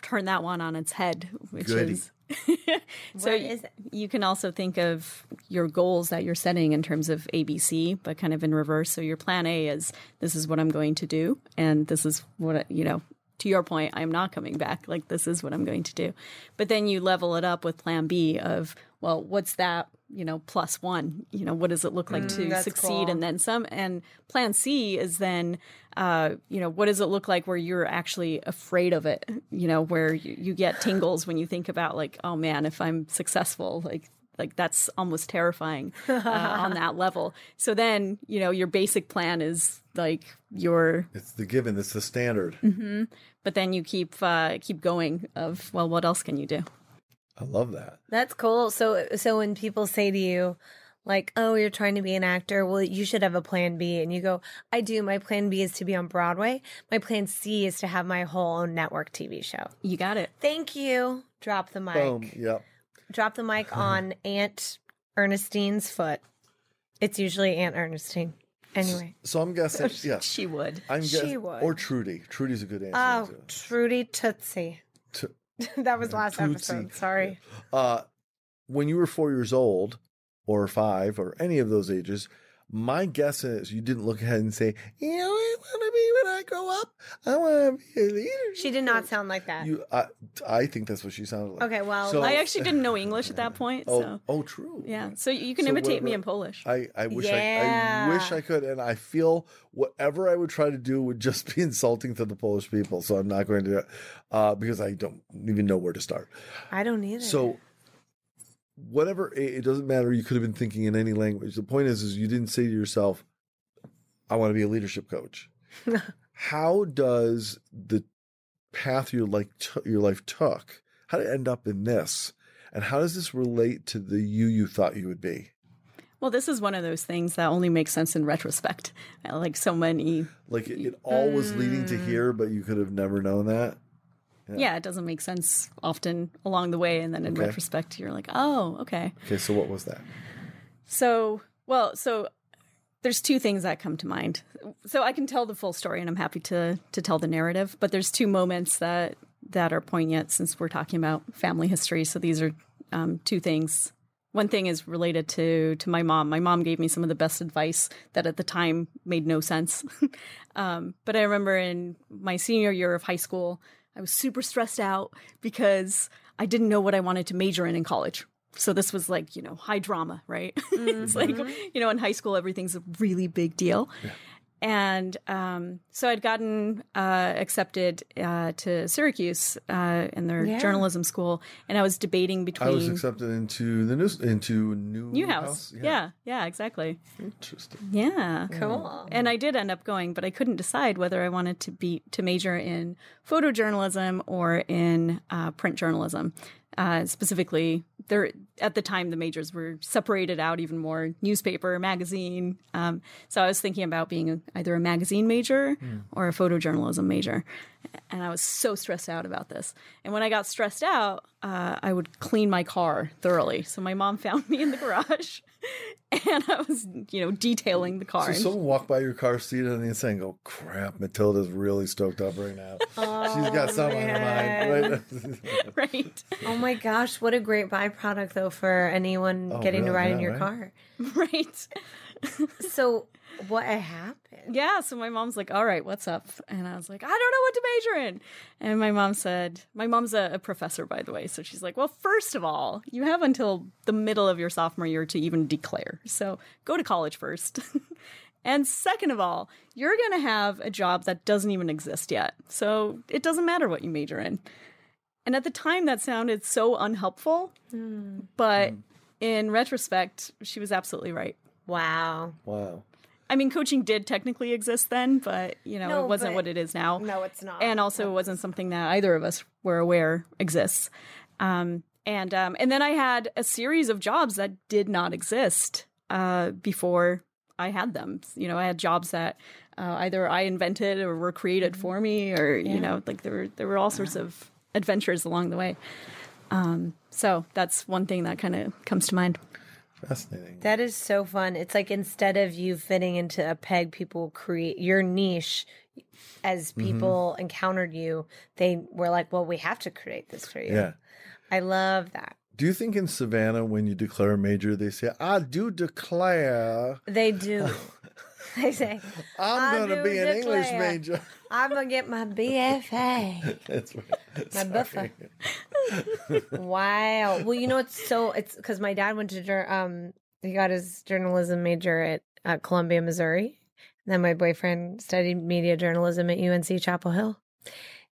turn that one on its head, which Goody. is so you can also think of your goals that you're setting in terms of ABC, but kind of in reverse. So your plan A is this is what I'm going to do, and this is what you know. To your point, I'm not coming back. Like this is what I'm going to do. But then you level it up with plan B of, well, what's that, you know, plus one? You know, what does it look like to succeed cool. and then some? And plan C is then, uh, you know, what does it look like where you're actually afraid of it? You know, where you, you get tingles when you think about like, oh man, if I'm successful, like like that's almost terrifying uh, on that level. So then, you know, your basic plan is like your It's the given. It's the standard. but then you keep uh, keep going of well, what else can you do? I love that. That's cool. So so when people say to you like, "Oh, you're trying to be an actor, well, you should have a plan B." And you go, "I do. My plan B is to be on Broadway. My plan C is to have my whole own network TV show." You got it. Thank you. Drop the mic. Boom. Yep. Drop the mic on Aunt Ernestine's foot. It's usually Aunt Ernestine. Anyway. So I'm guessing. Yes. She would. I'm She would. Or Trudy. Trudy's a good answer. Oh, too. Trudy Tootsie. That was last episode. Sorry. Uh, when you were four years old, or five, or any of those ages, my guess is you didn't look ahead and say, "You know, I want to be when I grow up. I want to be a leader." She did not sound like that. You, I, I think that's what she sounded like. Okay, well, So- I actually didn't know English at that point, Oh, so oh, true. yeah. So you can So imitate me in Polish. I, I wish I, I wish I could, and I feel whatever I would try to do would just be insulting to the Polish people. So I'm not going to do it uh, because I don't even know where to start. I don't either. So whatever it doesn't matter. You could have been thinking in any language. The point is, is you didn't say to yourself, "I want to be a leadership coach." How does the path your like your life took? How did it end up in this? And how does this relate to the you you thought you would be? Well, this is one of those things that only makes sense in retrospect. Like so many, Like it, it all was leading to mm. here, but you could have never known that. Yeah. it doesn't make sense often along the way, and then in Okay. retrospect, you're like, oh, okay. Okay, so what was that? So, well, so there's two things that come to mind. So I can tell the full story, and I'm happy to to tell the narrative. But there's two moments that that are poignant since we're talking about family history. So these are um, two things. One thing is related to to my mom. My mom gave me some of the best advice that at the time made no sense. um, but I remember in my senior year of high school, I was super stressed out because I didn't know what I wanted to major in in college. So this was like, you know, high drama, right? it's like, mm-hmm. you know, in high school, everything's a really big deal. And um, so I'd gotten uh, accepted uh, to Syracuse uh, in their Yeah. journalism school, and I was debating between I was accepted into the news into new Newhouse. Yeah. yeah, exactly. Interesting. Yeah. cool. And I did end up going, but I couldn't decide whether I wanted to be to major in photojournalism or in uh, print journalism. Uh, specifically, there at the time the majors were separated out even more: newspaper, magazine. Um, so I was thinking about being a, either a magazine major or a photojournalism major, and I was so stressed out about this. And when I got stressed out, uh, I would clean my car thoroughly. So my mom found me in the garage, and I was, you know, detailing the car. So And someone walk by your car seat on the inside and go, oh, crap, Matylda's really stoked up right now. She's got oh, something on her mind. Right? right, Oh my gosh, what a great byproduct though for anyone Oh, getting to really? ride in your right? car. right. So what happened? Yeah. So my mom's like, "All right, what's up?" And I was like, "I don't know what to major in." And my mom said, "My mom's a, a professor, by the way." So she's like, "Well, first of all, you have until the middle of your sophomore year to even declare. So go to college first. And second of all, you're going to have a job that doesn't even exist yet. So it doesn't matter what you major in. And at the time, that sounded so unhelpful. Hmm. But hmm. in retrospect, she was absolutely right. Wow. wow. I mean, coaching did technically exist then, but you know, No, it wasn't what it is now. No, it's not. and also it wasn't something that either of us were aware exists. Um, and um, and then I had a series of jobs that did not exist uh, before I had them. You know, I had jobs that uh, either I invented or were created for me, or you know, like there were there were all sorts of adventures along the way. Um, so that's one thing that kind of comes to mind. Fascinating. That is so fun. It's like instead of you fitting into a peg, people create your niche. As Mm-hmm. people encountered you, they were like, "Well, we have to create this for you." Yeah. I love that. Do you think in Savannah, when you declare a major, they say, I do declare They do. they say, I'm going to be an English major? "I'm gonna get my BFA." That's right. My Sorry. buffer. wow. Well, you know, it's so it's because my dad went to um he got his journalism major at uh, Columbia, Missouri. And then my boyfriend studied media journalism at UNC Chapel Hill.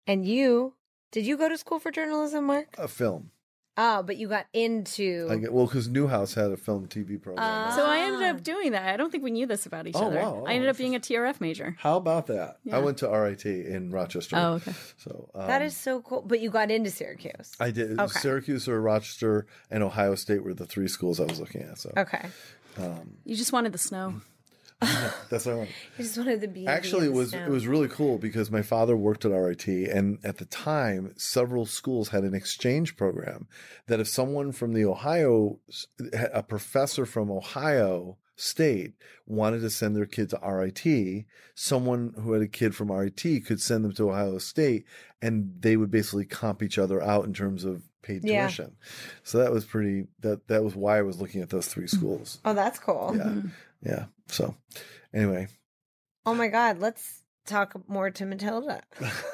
And you did you go to school for journalism, Marc? A film. Oh, but you got into I get, well, because Newhouse had a film TV program. Ah. So I ended up doing that. I don't think we knew this about each Oh, other. wow. I ended Oh, up being a TRF major. How about that? Yeah. I went to RIT in Rochester. Oh, okay. So um, that is so cool. But you got into Syracuse. I did. Okay. Syracuse or Rochester and Ohio State were the three schools I was looking at. So Okay. You just wanted the snow. that's what I wanted. I just wanted the beauty. Actually, it was snow. it was really cool because my father worked at RIT, and at the time, several schools had an exchange program that if someone from the Ohio, a professor from Ohio State wanted to send their kid to RIT, someone who had a kid from RIT could send them to Ohio State, and they would basically comp each other out in terms of paid Yeah. tuition. So that was pretty. That that was why I was looking at those three schools. Oh, that's cool. Yeah, yeah. So anyway. Oh my God, let's talk more to Matylda.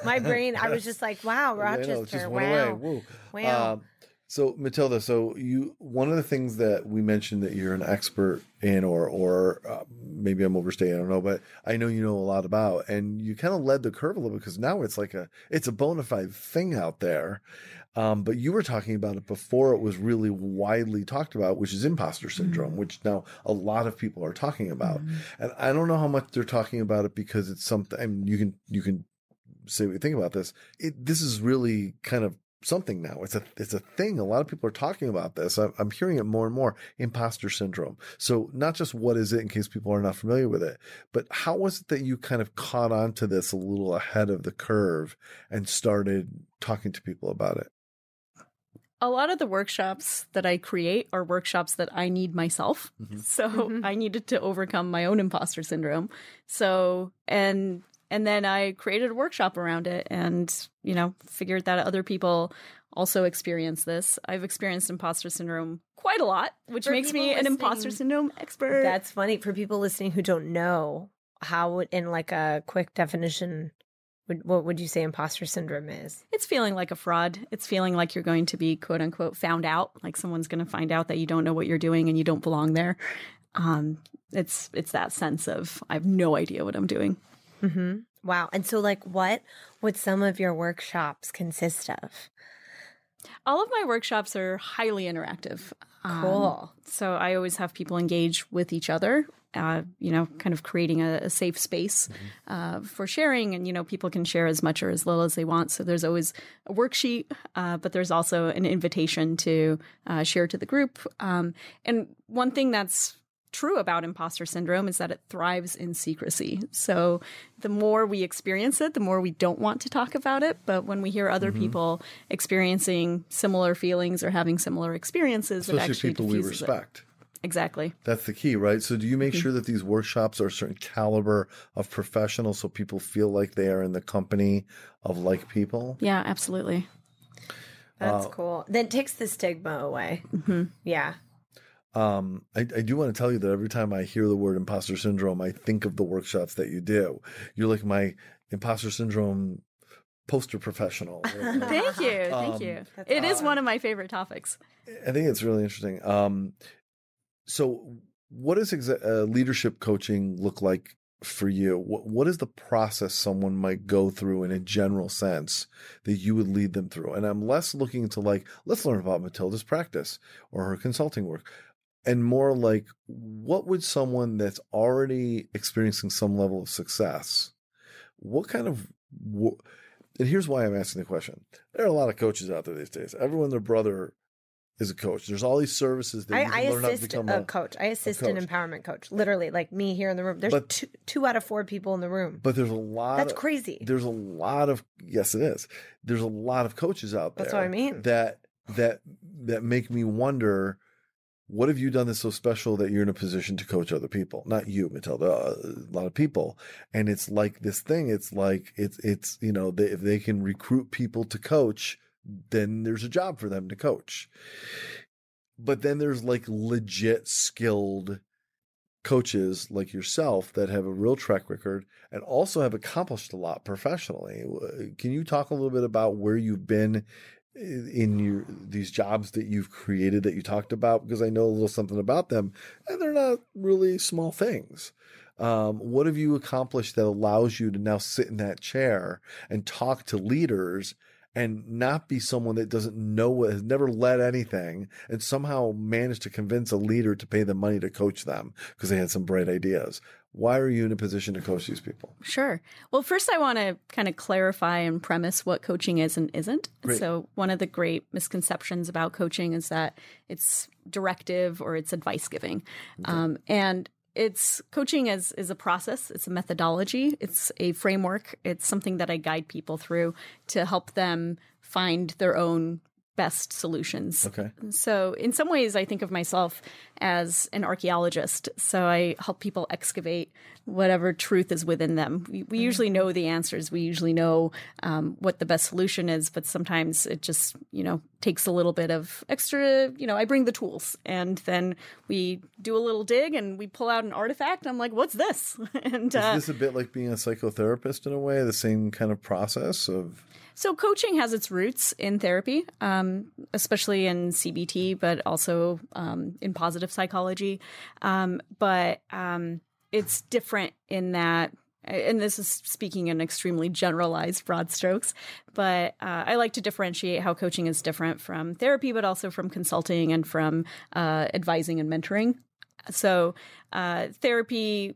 My brain, I was just like, wow, Yeah, I know, it Rochester. just went away. wow. Woo. Wow. Um, so Matylda, so you one of the things that we mentioned that you're an expert in, or or uh, maybe I'm overstating, I don't know, but I know you know a lot about, and you kind of led the curve a little bit because now it's like a it's a bona fide thing out there. Um, but you were talking about it before it was really widely talked about, which is imposter syndrome, which now a lot of people are talking about. And I don't know how much they're talking about it because it's something I mean, you can you can say what you think about this. It, this is really kind of something now. It's a it's a thing. A lot of people are talking about this. I'm, I'm hearing it more and more. Imposter syndrome. So not just what is it, in case people are not familiar with it, but how was it that you kind of caught on to this a little ahead of the curve and started talking to people about it? a lot of the workshops that I create are workshops that I need myself. Mm-hmm. So mm-hmm. I needed to overcome my own imposter syndrome. So and and then I created a workshop around it and, you know, figured that other people also experience this. I've experienced imposter syndrome quite a lot, which For makes me an imposter syndrome expert. That's funny for people listening who don't know how would, in like a quick definition, would, what would you say imposter syndrome is? It's feeling like a fraud. It's feeling like you're going to be quote unquote found out, like someone's going to find out that you don't know what you're doing and you don't belong there. Um, it's it's that sense of I have no idea what I'm doing. Mm-hmm. Wow. And so, like, what would some of your workshops consist of? All of my workshops are highly interactive. Um, Cool. so I always have people engage with each other. Uh, you know, kind of creating a, a safe space uh, for sharing, and you know, people can share as much or as little as they want. So there's always a worksheet, uh, but there's also an invitation to uh, share to the group. Um, and one thing that's true about imposter syndrome is that it thrives in secrecy. So the more we experience it, the more we don't want to talk about it. But when we hear other people experiencing similar feelings or having similar experiences, it Especially actually people we diffuses it. respect. Exactly. That's the key, right? So, do you Mm-hmm. make sure that these workshops are a certain caliber of professional so people feel like they are in the company of like people? Yeah, absolutely. That's cool. Then takes the stigma away. Mm-hmm. Yeah. Um, I, I do want to tell you that every time I hear the word imposter syndrome, I think of the workshops that you do. You're like my imposter syndrome poster professional. Thank you. Thank Um, you. That's It is awesome. one of my favorite topics. I think it's really interesting. Um, so, what does exa- uh, leadership coaching look like for you? What, what is the process someone might go through in a general sense that you would lead them through? And I'm less looking to like, let's learn about Matylda's practice or her consulting work, and more like, what would someone that's already experiencing some level of success, what kind of and here's why I'm asking the question. There are a lot of coaches out there these days. Everyone, their brother is a coach. There's all these services that I, I learn how to assist become a, coach. I assist an empowerment coach. Literally, like me here in the room. There's But- two, two out of four people in the room. But there's a lot. That's of- crazy. There's a lot of yes, it is. There's a lot of coaches out there. That's what I mean. That that that make me wonder. What have you done that's so special that you're in a position to coach other people? Not you, Matylda. uh, A lot of people, and it's like this thing. It's like it's it's you know they, if they can recruit people to coach, then there's a job for them to coach. But then there's like legit skilled coaches like yourself that have a real track record and also have accomplished a lot professionally. Can you talk a little bit about where you've been in your these jobs that you've created that you talked about? Because I know a little something about them, and they're not really small things. Um, what have you accomplished that allows you to now sit in that chair and talk to leaders and not be someone that doesn't know what has never led anything and somehow managed to convince a leader to pay them money to coach them because they had some bright ideas why are you in a position to coach these people Sure. Well, first, I want to kind of clarify and premise what coaching is and isn't. Great. So, one of the great misconceptions about coaching is that it's directive or it's advice giving. Um, and it's coaching is, is a process, it's a methodology, it's a framework, it's something that I guide people through to help them find their own best solutions. okay So, in some ways, I think of myself as an archaeologist. So, I help people excavate whatever truth is within them. We, we usually know the answers, we usually know um, what the best solution is, but sometimes it just, you know, takes a little bit of extra, you know, I bring the tools and then we do a little dig and we pull out an artifact. I'm like, what's this? and uh, is this a bit like being a psychotherapist in a way the same kind of process of So, coaching has its roots in therapy, um, especially in CBT, but also um, in positive psychology. Um, but um, it's different in that, and this is speaking in extremely generalized broad strokes, but uh, I like to differentiate how coaching is different from therapy, but also from consulting and from uh, advising and mentoring. So, uh, therapy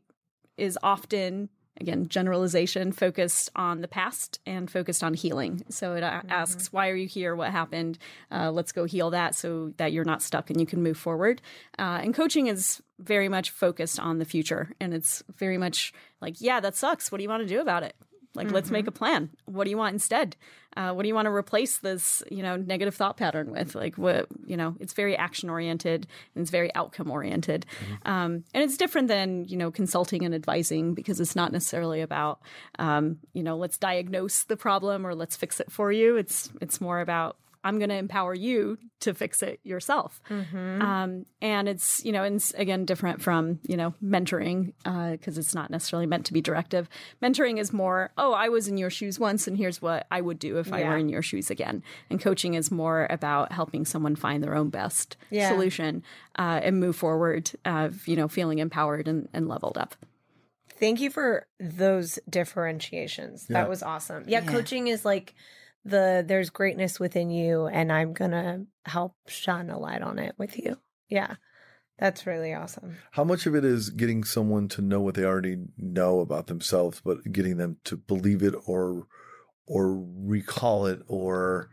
is often again generalization focused on the past and focused on healing. So it a- asks why are you here? What happened? Uh, let's go heal that so that you're not stuck and you can move forward. Uh, and coaching is very much focused on the future. And it's very much like yeah that sucks. What do you want to do about it like let's make a plan. What do you want instead? Uh, what do you want to replace this you know negative thought pattern with? Like what you know it's very action oriented and it's very outcome oriented um, and it's different than you know consulting and advising because it's not necessarily about um, you know let's diagnose the problem or let's fix it for you. It's it's more about i'm going to empower you to fix it yourself um, and it's you know and it's again different from you know mentoring because it's not necessarily meant to be directive mentoring is more oh i was in your shoes once and here's what i would do if i were in your shoes again and coaching is more about helping someone find their own best Yeah. solution uh, and move forward of, you know feeling empowered and, and leveled up Thank you for those differentiations. Yeah. That was awesome. Yeah, coaching is like the there's greatness within you and I'm going to help shine a light on it with you. Yeah. That's really awesome. how much of it is getting someone to know what they already know about themselves but getting them to believe it or or recall it or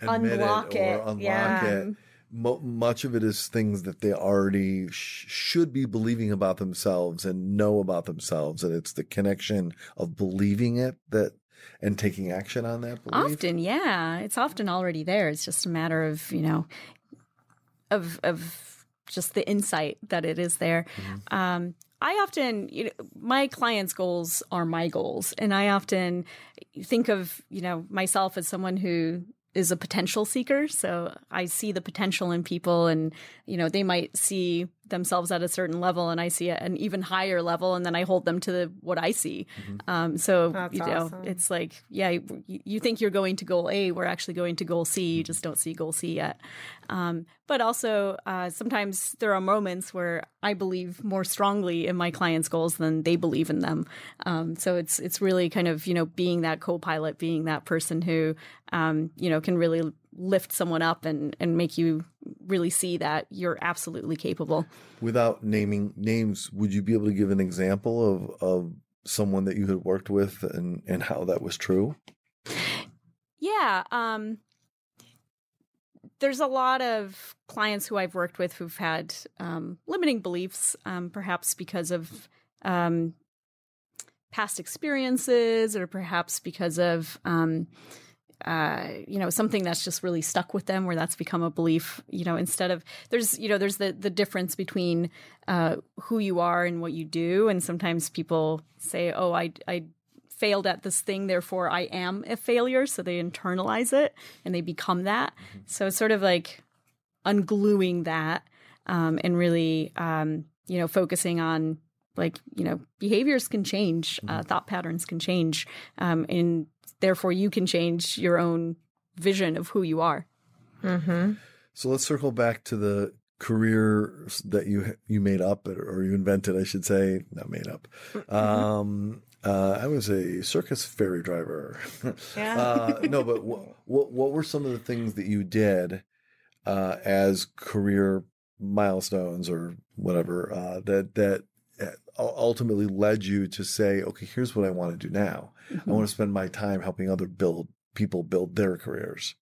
admit Unblock it, it, or unlock yeah. it Mo- much of it is things that they already sh- should be believing about themselves and know about themselves and it's the connection of believing it that and taking action on that belief Often, yeah, it's often already there. It's just a matter of you know, of of just the insight that it is there. Um, I often, you know, my clients' goals are my goals, and I often think of you know myself as someone who is a potential seeker. So I see the potential in people, and you know they might see themselves at a certain level, and I see an even higher level, and then I hold them to the, what I see. Um, so That's you know, awesome. it's like, yeah, you, you think you're going to goal A, we're actually going to goal C. You just don't see goal C yet. Um, but also, uh, sometimes there are moments where I believe more strongly in my clients' goals than they believe in them. Um, so it's it's really kind of you know being that co-pilot, being that person who um, you know can really lift someone up and and make you really see that you're absolutely capable. without naming names would you be able to give an example of of someone that you had worked with and and how that was true Yeah. Um, there's a lot of clients who I've worked with who've had um, limiting beliefs, um, perhaps because of um, past experiences, or perhaps because of um, uh, you know something that's just really stuck with them, where that's become a belief. You know, instead of there's you know there's the the difference between uh, who you are and what you do, and sometimes people say, "Oh, I I." failed at this thing therefore i am a failure so they internalize it and they become that so it's sort of like ungluing that um, and really um, you know focusing on like you know behaviors can change uh, thought patterns can change um, and therefore you can change your own vision of who you are Mm-hmm. So let's circle back to the career that you you made up or you invented, I should say, not made up. Um, uh, I was a circus ferry driver. Yeah. uh, no, but what, what what were some of the things that you did uh, as career milestones or whatever uh, that that ultimately led you to say, okay, here's what I want to do now. I want to spend my time helping other build people build their careers.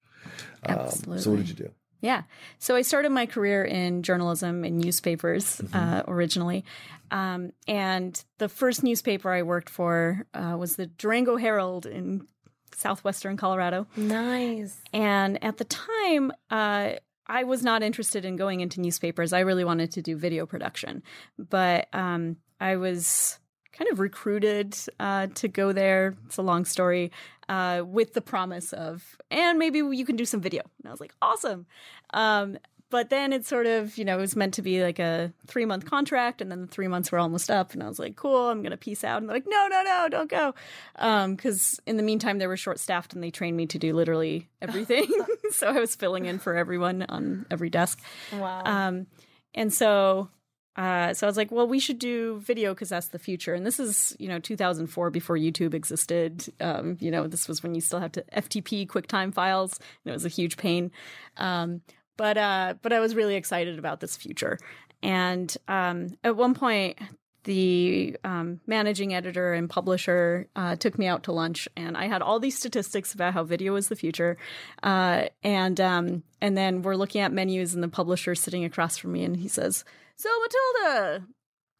Um, so what did you do? Yeah. So I started my career in journalism and newspapers uh, originally. Um, and the first newspaper I worked for uh, was the Durango Herald in southwestern Colorado. Nice. And at the time, uh, I was not interested in going into newspapers. I really wanted to do video production. But um, I was kind of recruited uh, to go there. It's a long story. Uh, with the promise of, and maybe you can do some video. And I was like, awesome. Um, but then it sort of, you know, it was meant to be like a three month contract, and then the three months were almost up, and I was like, cool, I'm gonna peace out. And they're like, no, no, no, don't go, because in the meantime they were short staffed and they trained me to do literally everything. so I was filling in for everyone on every desk. Wow. Um, and so, uh, so I was like, well, we should do video because that's the future. And this is, you know, 2004 before YouTube existed. Um, you know, this was when you still have to FTP QuickTime files. And it was a huge pain. Um, but uh, but I was really excited about this future. And um, at one point, the um, managing editor and publisher uh, took me out to lunch, and I had all these statistics about how video was the future. Uh, and um, and then we're looking at menus, and the publisher sitting across from me, and he says, "So Matylda,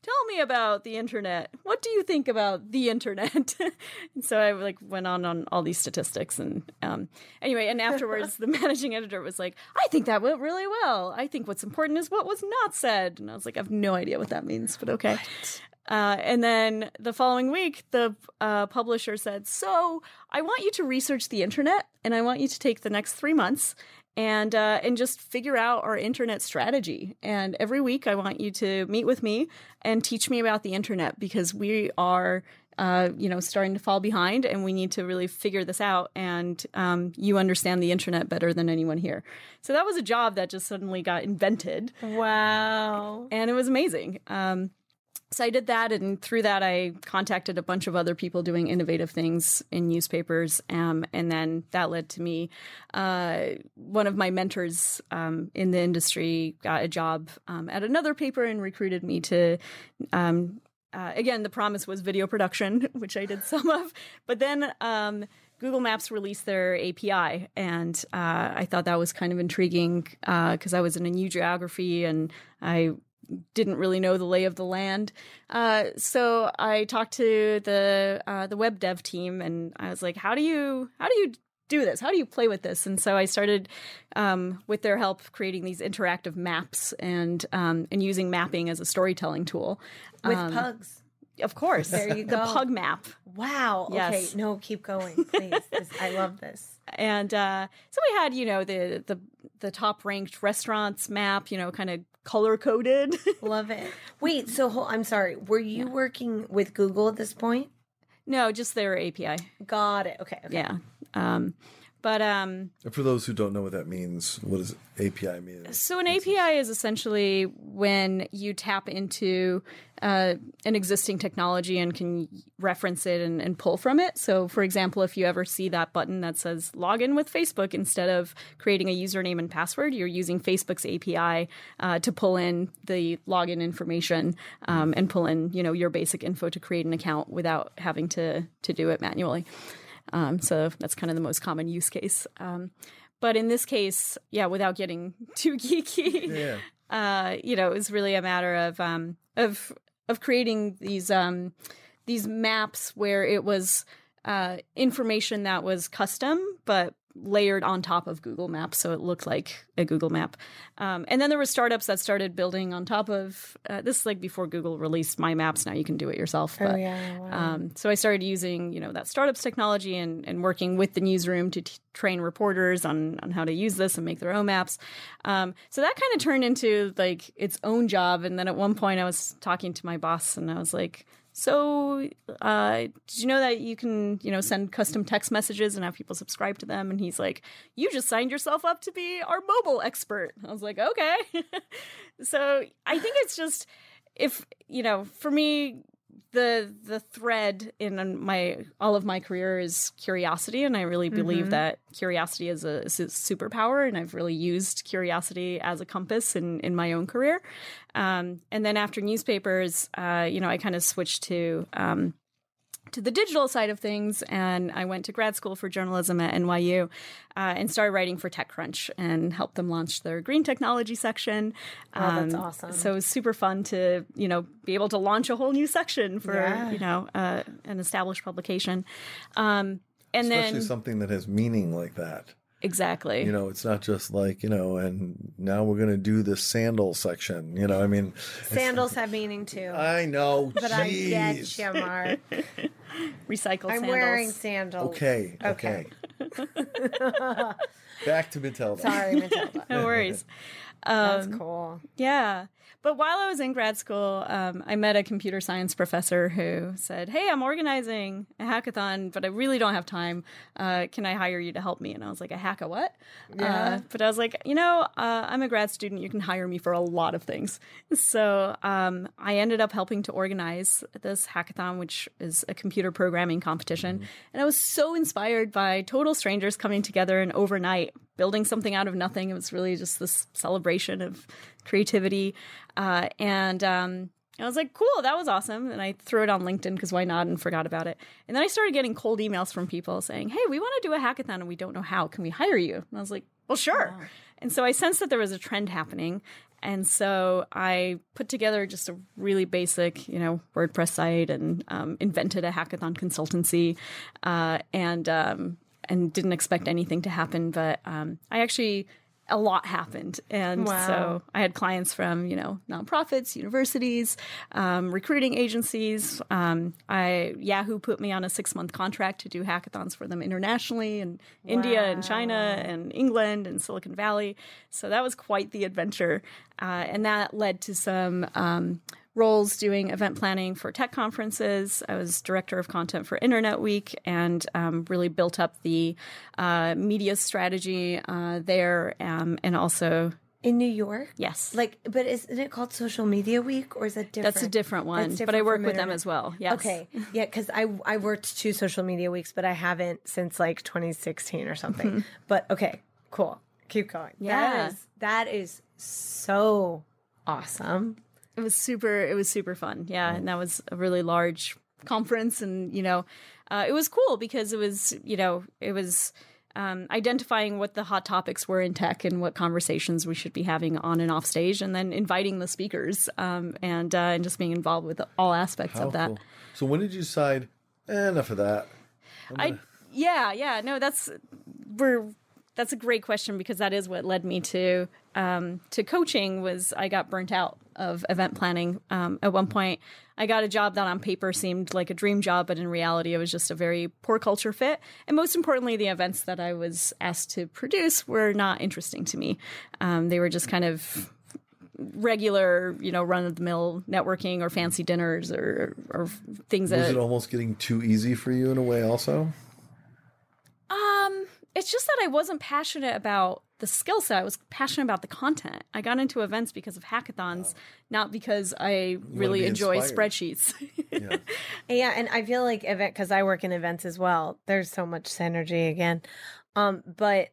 tell me about the internet. What do you think about the internet?" and so I like went on on all these statistics, and um, anyway, and afterwards, the managing editor was like, "I think that went really well. I think what's important is what was not said." And I was like, "I have no idea what that means, but okay." Uh, and then the following week, the uh, publisher said, "So I want you to research the internet, and I want you to take the next three months and uh, and just figure out our internet strategy. And every week, I want you to meet with me and teach me about the internet because we are." Uh, you know, starting to fall behind, and we need to really figure this out. And um, you understand the internet better than anyone here. So that was a job that just suddenly got invented wow. and it was amazing. Um, so I did that, and through that, I contacted a bunch of other people doing innovative things in newspapers, um, and then that led to me. Uh, one of my mentors um, in the industry got a job um, at another paper and recruited me to. Um, uh, again, the promise was video production, which I did some of, but then. Um, Google Maps released their API, and uh, I thought that was kind of intriguing because I was in a new geography and I didn't really know the lay of the land. Uh, so I talked to the uh, the web dev team, and I was like, "How do you how do you do this? How do you play with this?" And so I started, um, with their help, creating these interactive maps and um, and using mapping as a storytelling tool. With Um, pugs. of course, There you go. the pug map. Wow. Yes. Okay. No, keep going, please. This- I love this. and uh, so we had you know the the the top ranked restaurants map, you know, kind of color coded. Love it. Wait. So I'm sorry. Were you working with Google at this point? no, just their API. Got it. Okay. okay. Yeah. Um, but um, for those who don't know what that means, what does API mean? so an API is essentially when you tap into uh, an existing technology and can reference it and, and pull from it. So, for example, if you ever see that button that says login with Facebook, instead of creating a username and password, you're using Facebook's API uh, to pull in the login information um, and pull in, you know, your basic info to create an account without having to to do it manually. Um, so that's kind of the most common use case. Um, but in this case, yeah, without getting too geeky, Yeah. uh, you know, it was really a matter of um, of of creating these um, these maps where it was uh, information that was custom, but layered on top of Google Maps, so it looked like a Google map. Um, and then there were startups that started building on top of uh, this. Is like before Google released My Maps. Now you can do it yourself. Oh yeah. wow. um, so I started using, you know, that startups technology and, and working with the newsroom to t- train reporters on on how to use this and make their own maps. Um, so that kind of turned into like its own job. And then at one point, I was talking to my boss, and I was like, "So, uh, did you know that you can, you know, send custom text messages and have people subscribe to them?" And he's like, "You just signed yourself up to be our mobile expert." I was like, "Okay." so I think it's just if you know, for me, the the thread in my all of my career is curiosity and i really believe Mhm. that curiosity is a, is a superpower and i've really used curiosity as a compass in in my own career um, and then after newspapers uh, you know i kind of switched to um, to the digital side of things and i went to grad school for journalism at nyu uh, and started writing for techcrunch and helped them launch their green technology section Oh, that's awesome. so it was super fun to you know be able to launch a whole new section for Yeah. you know uh, an established publication um, and Especially then something that has meaning like that. exactly You know, it's not just like, you know, and now we're going to do the sandal section. You know, I mean, Sandals have meaning too. I know. but I get you, Marc. Recycle I'm sandals. wearing sandals. Okay. Okay. Back to Matylda. Sorry, Matylda. no worries That's Um, cool. Yeah. But while I was in grad school, um, I met a computer science professor who said, Hey, I'm organizing a hackathon, but I really don't have time. Uh, can I hire you to help me? And I was like, A hack a what? Uh, but I was like, You know, uh, I'm a grad student. You can hire me for a lot of things. So um, I ended up helping to organize this hackathon, which is a computer programming competition. And I was so inspired by total strangers coming together and overnight building something out of nothing. It was really just this celebration of creativity. Uh, and um, I was like, cool, that was awesome. And I threw it on LinkedIn because why not and forgot about it. And then I started getting cold emails from people saying, hey, we want to do a hackathon and we don't know how. Can we hire you? And I was like, well, sure. And so I sensed that there was a trend happening. And so I put together just a really basic, you know, WordPress site and um, invented a hackathon consultancy, uh, and um, and didn't expect anything to happen. But um, I actually a lot happened, and Wow. so I had clients from you know nonprofits, universities, um, recruiting agencies. Um, I Yahoo put me on a six month contract to do hackathons for them internationally in India and China and England and Silicon Valley. So that was quite the adventure, uh, and that led to some. Um, roles doing event planning for tech conferences. I was director of content for Internet Week and um, really built up the uh, media strategy uh, there um, and also, In New York? yes. Like, but isn't it called Social Media Week or is that different? That's a different one, That's but I work with them as well. Yes. Okay. Yeah, because I I worked two social media weeks, but I haven't since like 2016 or something. But okay, cool. Keep going. Yeah. That is that is so awesome. It was super. It was super fun. Yeah, and that was a really large conference, and you know, uh, it was cool because it was you know it was um, identifying what the hot topics were in tech and what conversations we should be having on and off stage, and then inviting the speakers um, and uh, and just being involved with all aspects How of that. cool. So when did you decide, eh, enough of that? I yeah yeah no that's we're that's a great question because that is what led me to um, to coaching was I got burnt out of event planning. Um, at one point I got a job that on paper seemed like a dream job but in reality it was just a very poor culture fit. And most importantly the events that I was asked to produce were not interesting to me. Um, they were just kind of regular you know run of the mill networking or fancy dinners or or things Was that it almost getting too easy for you in a way also? Um, it's just that I wasn't passionate about the skill set. I was passionate about the content. I got into events because of hackathons, not because I really be enjoy inspired. spreadsheets. Yeah. Yeah, and I feel like event because I work in events as well. There's so much synergy again, um, but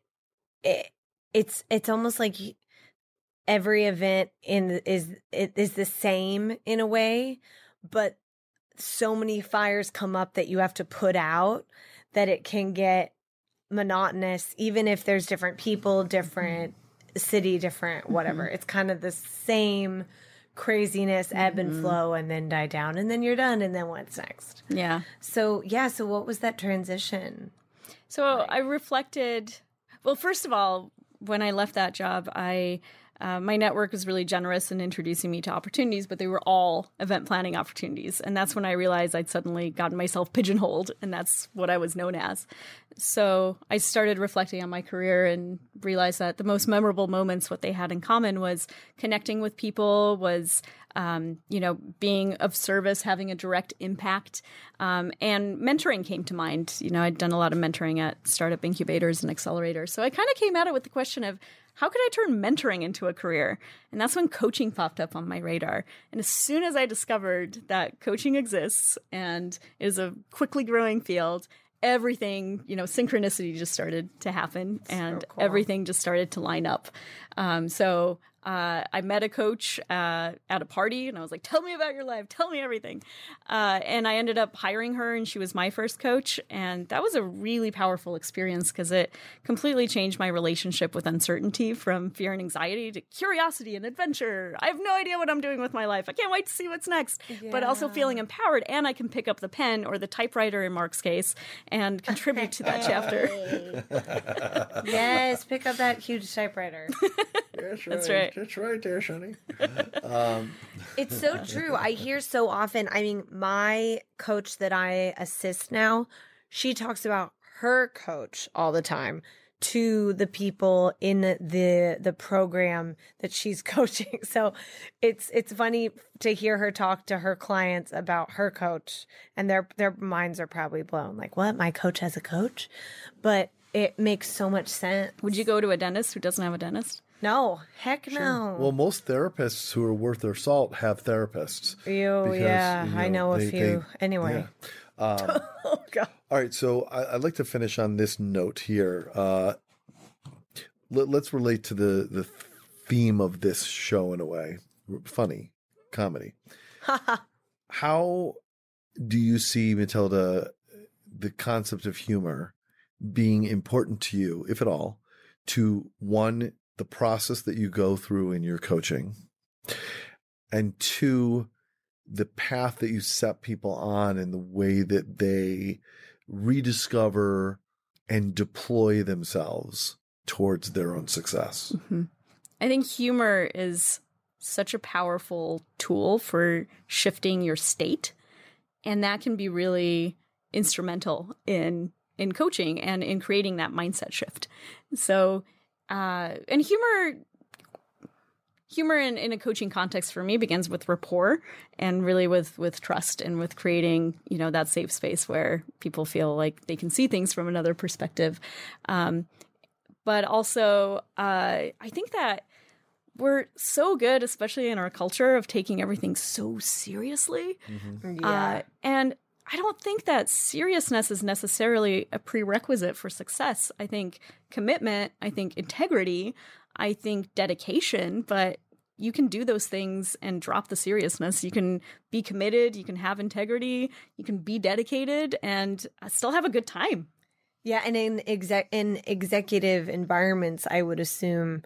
it, it's it's almost like every event in the- is it is the same in a way, but so many fires come up that you have to put out that it can get monotonous, even if there's different people, different city, different whatever. It's kind of the same craziness, ebb and flow, and then die down, and then you're done, and then what's next? Yeah. So, yeah, so what was that transition? So I reflected. Well, first of all, when I left that job, I uh, my network was really generous in introducing me to opportunities, but they were all event planning opportunities, and that's when I realized I'd suddenly gotten myself pigeonholed, and that's what I was known as. So I started reflecting on my career and realized that the most memorable moments, what they had in common, was connecting with people, was um, you know, being of service, having a direct impact, um, and mentoring came to mind. You know, I'd done a lot of mentoring at startup incubators and accelerators, so I kind of came at it with the question of how could I turn mentoring into a career? And that's when coaching popped up on my radar. And as soon as I discovered that coaching exists and is a quickly growing field, everything, you know, synchronicity just started to happen and everything just started to line up. Um, so uh, I met a coach uh, at a party and I was like, tell me about your life, tell me everything. Uh, and I ended up hiring her and she was my first coach. And that was a really powerful experience because it completely changed my relationship with uncertainty from fear and anxiety to curiosity and adventure. I have no idea what I'm doing with my life. I can't wait to see what's next. But also feeling empowered and I can pick up the pen or the typewriter in Marc's case and contribute to that chapter. yes, pick up that huge typewriter. That's That's right. That's right there, Shani. Um, it's so true. I hear so often. I mean, my coach that I assist now, she talks about her coach all the time to the people in the the program that she's coaching. So it's it's funny to hear her talk to her clients about her coach and their their minds are probably blown. Like, what? My coach has a coach? But it makes so much sense. Would you go to a dentist who doesn't have a dentist? No, heck no. Well, most therapists who are worth their salt have therapists. Ew, because, yeah, you I know a few. they- anyway. yeah. Um, Oh god. All right, so I, I'd like to finish on this note here. Uh, let, let's relate to the the theme of this show in a way. Funny comedy. How do you see Matylda the concept of humor being important to you, if at all, to one the process that you go through in your coaching, and two the path that you set people on and the way that they rediscover and deploy themselves towards their own success. Mm-hmm. I think humor is such a powerful tool for shifting your state, and that can be really instrumental in in coaching and in creating that mindset shift. So, uh, and humor humor in, in a coaching context for me begins with rapport and really with with trust and with creating you know that safe space where people feel like they can see things from another perspective. Um, but also uh, i think that we're so good especially in our culture of taking everything so seriously. Uh, and I don't think that seriousness is necessarily a prerequisite for success. I think commitment, I think integrity, I think dedication, but you can do those things and drop the seriousness. You can be committed, you can have integrity, you can be dedicated and uh, still have a good time. Yeah, and in exec in executive environments, I would assume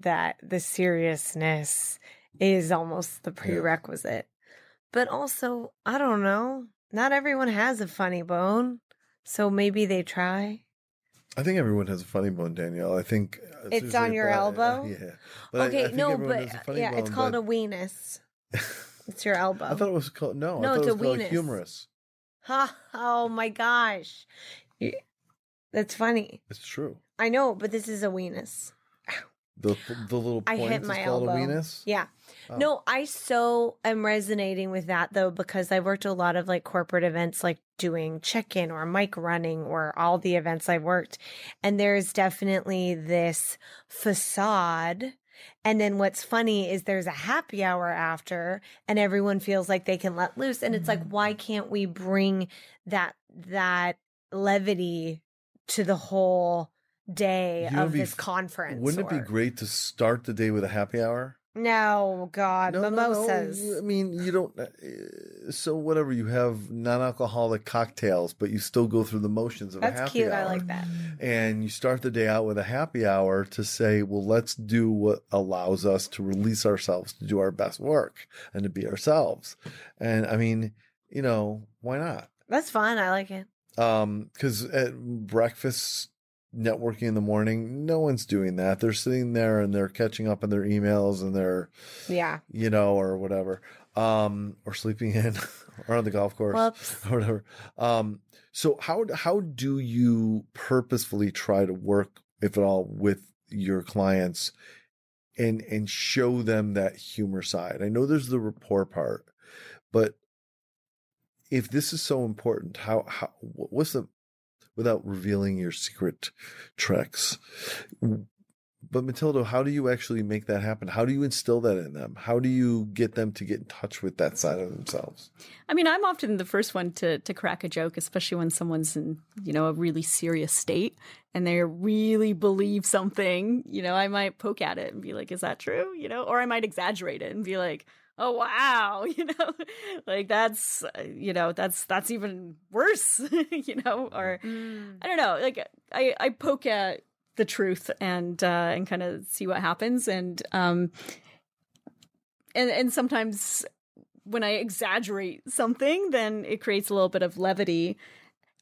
that the seriousness is almost the prerequisite. But also, I don't know. Not everyone has a funny bone, so maybe they try. I think everyone has a funny bone, Danielle. I think uh, It's on your elbow? yeah. But I- I okay, no, but a yeah, it's called but- a weenus. It's your elbow. I thought it was called no. No, I thought it's it a called weenus. humorous. Ha! Oh my gosh, that's funny. It's true. I know, but this is a weenus. The the little I point hit is my called elbow. a weenus. Yeah. Oh. No, I so am resonating with that though because I've worked a lot of like corporate events like doing check-in or mic running or all the events I've worked and there's definitely this facade and then what's funny is there's a happy hour after and everyone feels like they can let loose and it's like mm-hmm. why can't we bring that that levity to the whole day You know, of be this conference Wouldn't it be great to start the day with a happy hour? No, God, No, no, no, mimosas. you- I mean, you don't. uh, So whatever you have non-alcoholic cocktails, but you still go through the motions of a That's happy cute. I like that. and you start the day out with a happy hour to say, well, let's do what allows us to release ourselves to do our best work and to be ourselves. And I mean, you know, why not? That's fun. I like it. Um, because at breakfast networking in the morning, no one's doing that. They're sitting there and they're catching up on their emails and they're, Yeah. you know, or whatever, um, or sleeping in or on the golf course Whoops. or whatever. Um, so how how do you purposefully try to work, if at all, with your clients and and show them that humor side? I know there's the rapport part, but if this is so important, how how what's the without revealing your secret tricks? But Matylda, how do you actually make that happen? How do you instill that in them? How do you get them to get in touch with that side of themselves? I mean, I'm often the first one to to crack a joke, especially when someone's in, you know, a really serious state and they really believe something. You know, I might poke at it and be like, "Is that true?" You know, or I might exaggerate it and be like, "Oh wow," you know, like that's, uh, you know, that's that's even worse, you know, or I don't know, like I I poke at the truth and uh and kind of see what happens and um and and sometimes when I exaggerate something, then it creates a little bit of levity.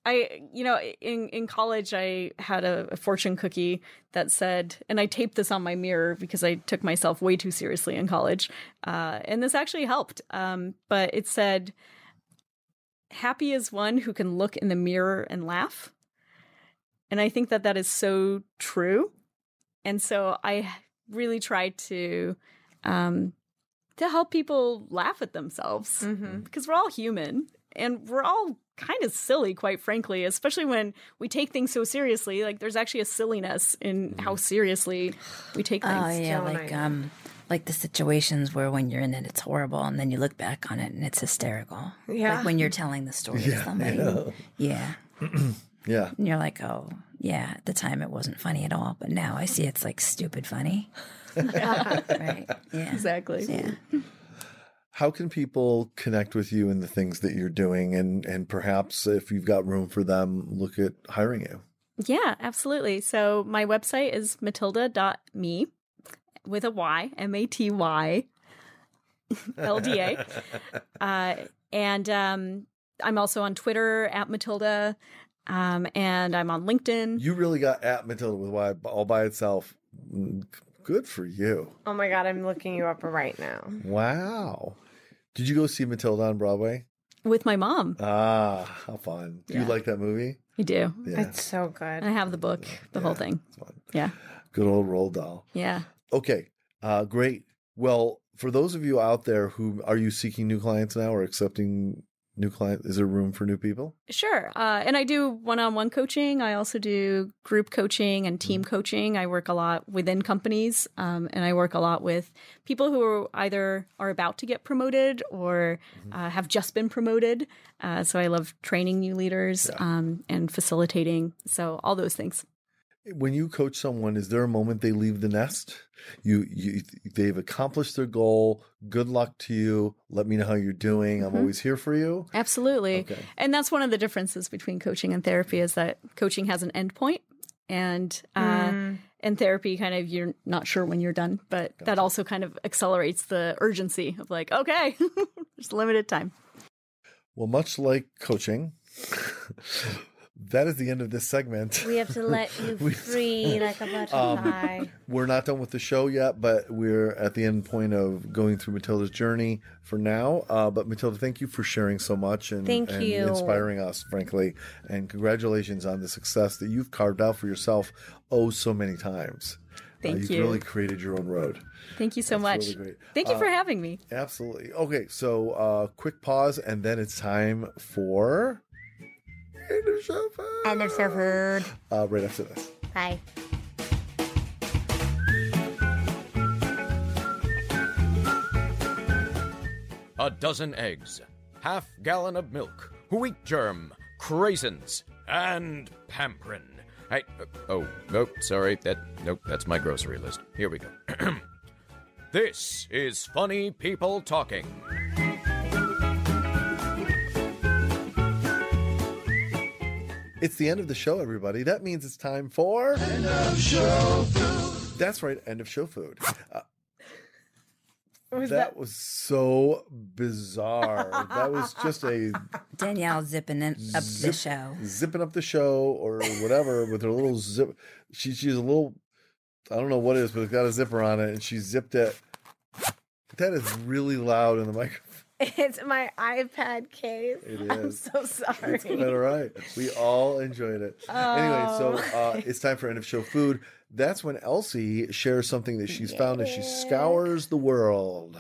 I, you know, in in college, I had a, a fortune cookie that said, and I taped this on my mirror because I took myself way too seriously in college, uh, and this actually helped. Um, but it said, "Happy is one who can look in the mirror and laugh," and I think that that is so true. And so I really try to um, to help people laugh at themselves Mm-hmm. because we're all human and we're all kind of silly, quite frankly, especially when we take things so seriously. Like there's actually a silliness in how seriously we take things. Oh yeah, don't like I? um, like the situations where when you're in it, it's horrible, and then you look back on it and it's hysterical. Yeah. like when you're telling the story to somebody. Yeah, Yeah. and you're like, oh yeah, at the time it wasn't funny at all, but now I see it's like stupid funny. right? Yeah, Exactly. Yeah. How can people connect with you and the things that you're doing and and perhaps if you've got room for them, look at hiring you? Yeah, absolutely. So my website is matylda.me with a Y, M A T Y L D A. Uh, and um, I'm also on Twitter at Matylda. Um, and I'm on LinkedIn. You really got at Matylda with Y all by itself. Mm, Good for you. Oh my God, I'm looking you up right now. Wow. Did you go see Matilda on Broadway? with my mom. Ah, how fun. Do you like that movie? I do. Yeah. It's so good. I have the book, the whole thing. It's fun. Yeah. Good old Roald Dahl. Yeah. Okay. Uh, great. Well, for those of you out there who are you seeking new clients now or accepting new client Is there room for new people? Sure. Uh, and I do one on one coaching. I also do group coaching and team coaching. I work a lot within companies um, and I work a lot with people who are either are about to get promoted or uh, have just been promoted. Uh, so I love training new leaders um, and facilitating. So all those things. When you coach someone, is there a moment they leave the nest? You, you, they've accomplished their goal. Good luck to you. Let me know how you're doing. I'm always here for you. Absolutely. Okay. And that's one of the differences between coaching and therapy is that coaching has an end point and uh in therapy kind of you're not sure when you're done, but that also kind of accelerates the urgency of like, okay, there's limited time. Well, much like coaching, that is the end of this segment. We have to let you We- free like a butterfly. We're not done with the show yet, but we're at the end point of going through Matylda's journey for now. Uh, but Matylda, thank you for sharing so much and, Thank and you. inspiring us, frankly. And congratulations on the success that you've carved out for yourself oh so many times. Thank you've you. really created your own road. Thank you so That's much. really great. Thank you Uh, for having me. Absolutely. Okay, so uh, quick pause, and then it's time for. End of show food. End of show food. Uh, right after this. Bye. a dozen eggs, half gallon of milk, wheat germ, craisins, and pamprin. Hey, uh, oh, nope, sorry, that, nope, that's my grocery list. Here we go. This is Funny People Talking. It's the end of the show, everybody. That means it's time for end of show food. That's right, end of show food. Uh, Was that was so bizarre. that was just a Danielle zipping in, up the show. zipping up the show or whatever with her little zip. She she's a little, I don't know what it is, but it's got a zipper on it, and she zipped it. That is really loud in the microphone. It's my iPad case. It I'm so sorry. It's quite all right. We all enjoyed it. Anyway, so uh, it's time for end of show food. That's when Elsie shares something that she's found as she scours the world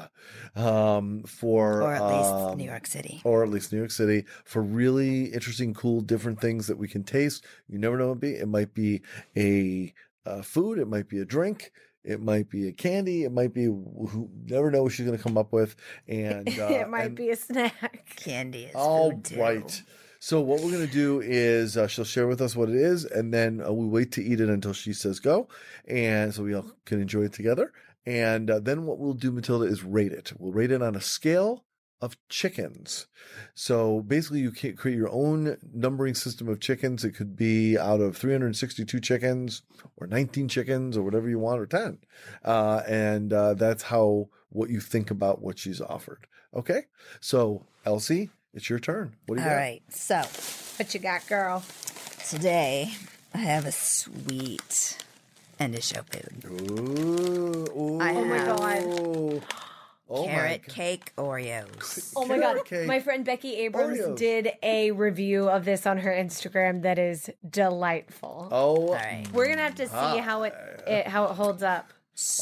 um, for, Or at least um, New York City. or at least New York City for really interesting, cool, different things that we can taste. You never know what it be. It might be a uh, food. It might be a drink. It might be a candy. It might be who never know what she's going to come up with. And uh, it might and- be a snack. Candy is all right. So what we're gonna do is uh, she'll share with us what it is, and then uh, we wait to eat it until she says go, and so we all can enjoy it together. And uh, then what we'll do, Matylda, is rate it. We'll rate it on a scale of chickens. So basically, you can create your own numbering system of chickens. It could be out of 362 chickens, or 19 chickens, or whatever you want, or 10. Uh, and uh, that's how what you think about what she's offered. Okay. So Elsie, it's your turn. What do you All got? right. So What you got, girl? today I have a sweet end of show food. Ooh, ooh, I Oh my God. Oh Carrot cake Oreos. Oh my god. cake. My friend Becky Abrams Oreos. did a review of this on her Instagram that is delightful. Oh, All right. We're gonna have to see how it, it how it holds up.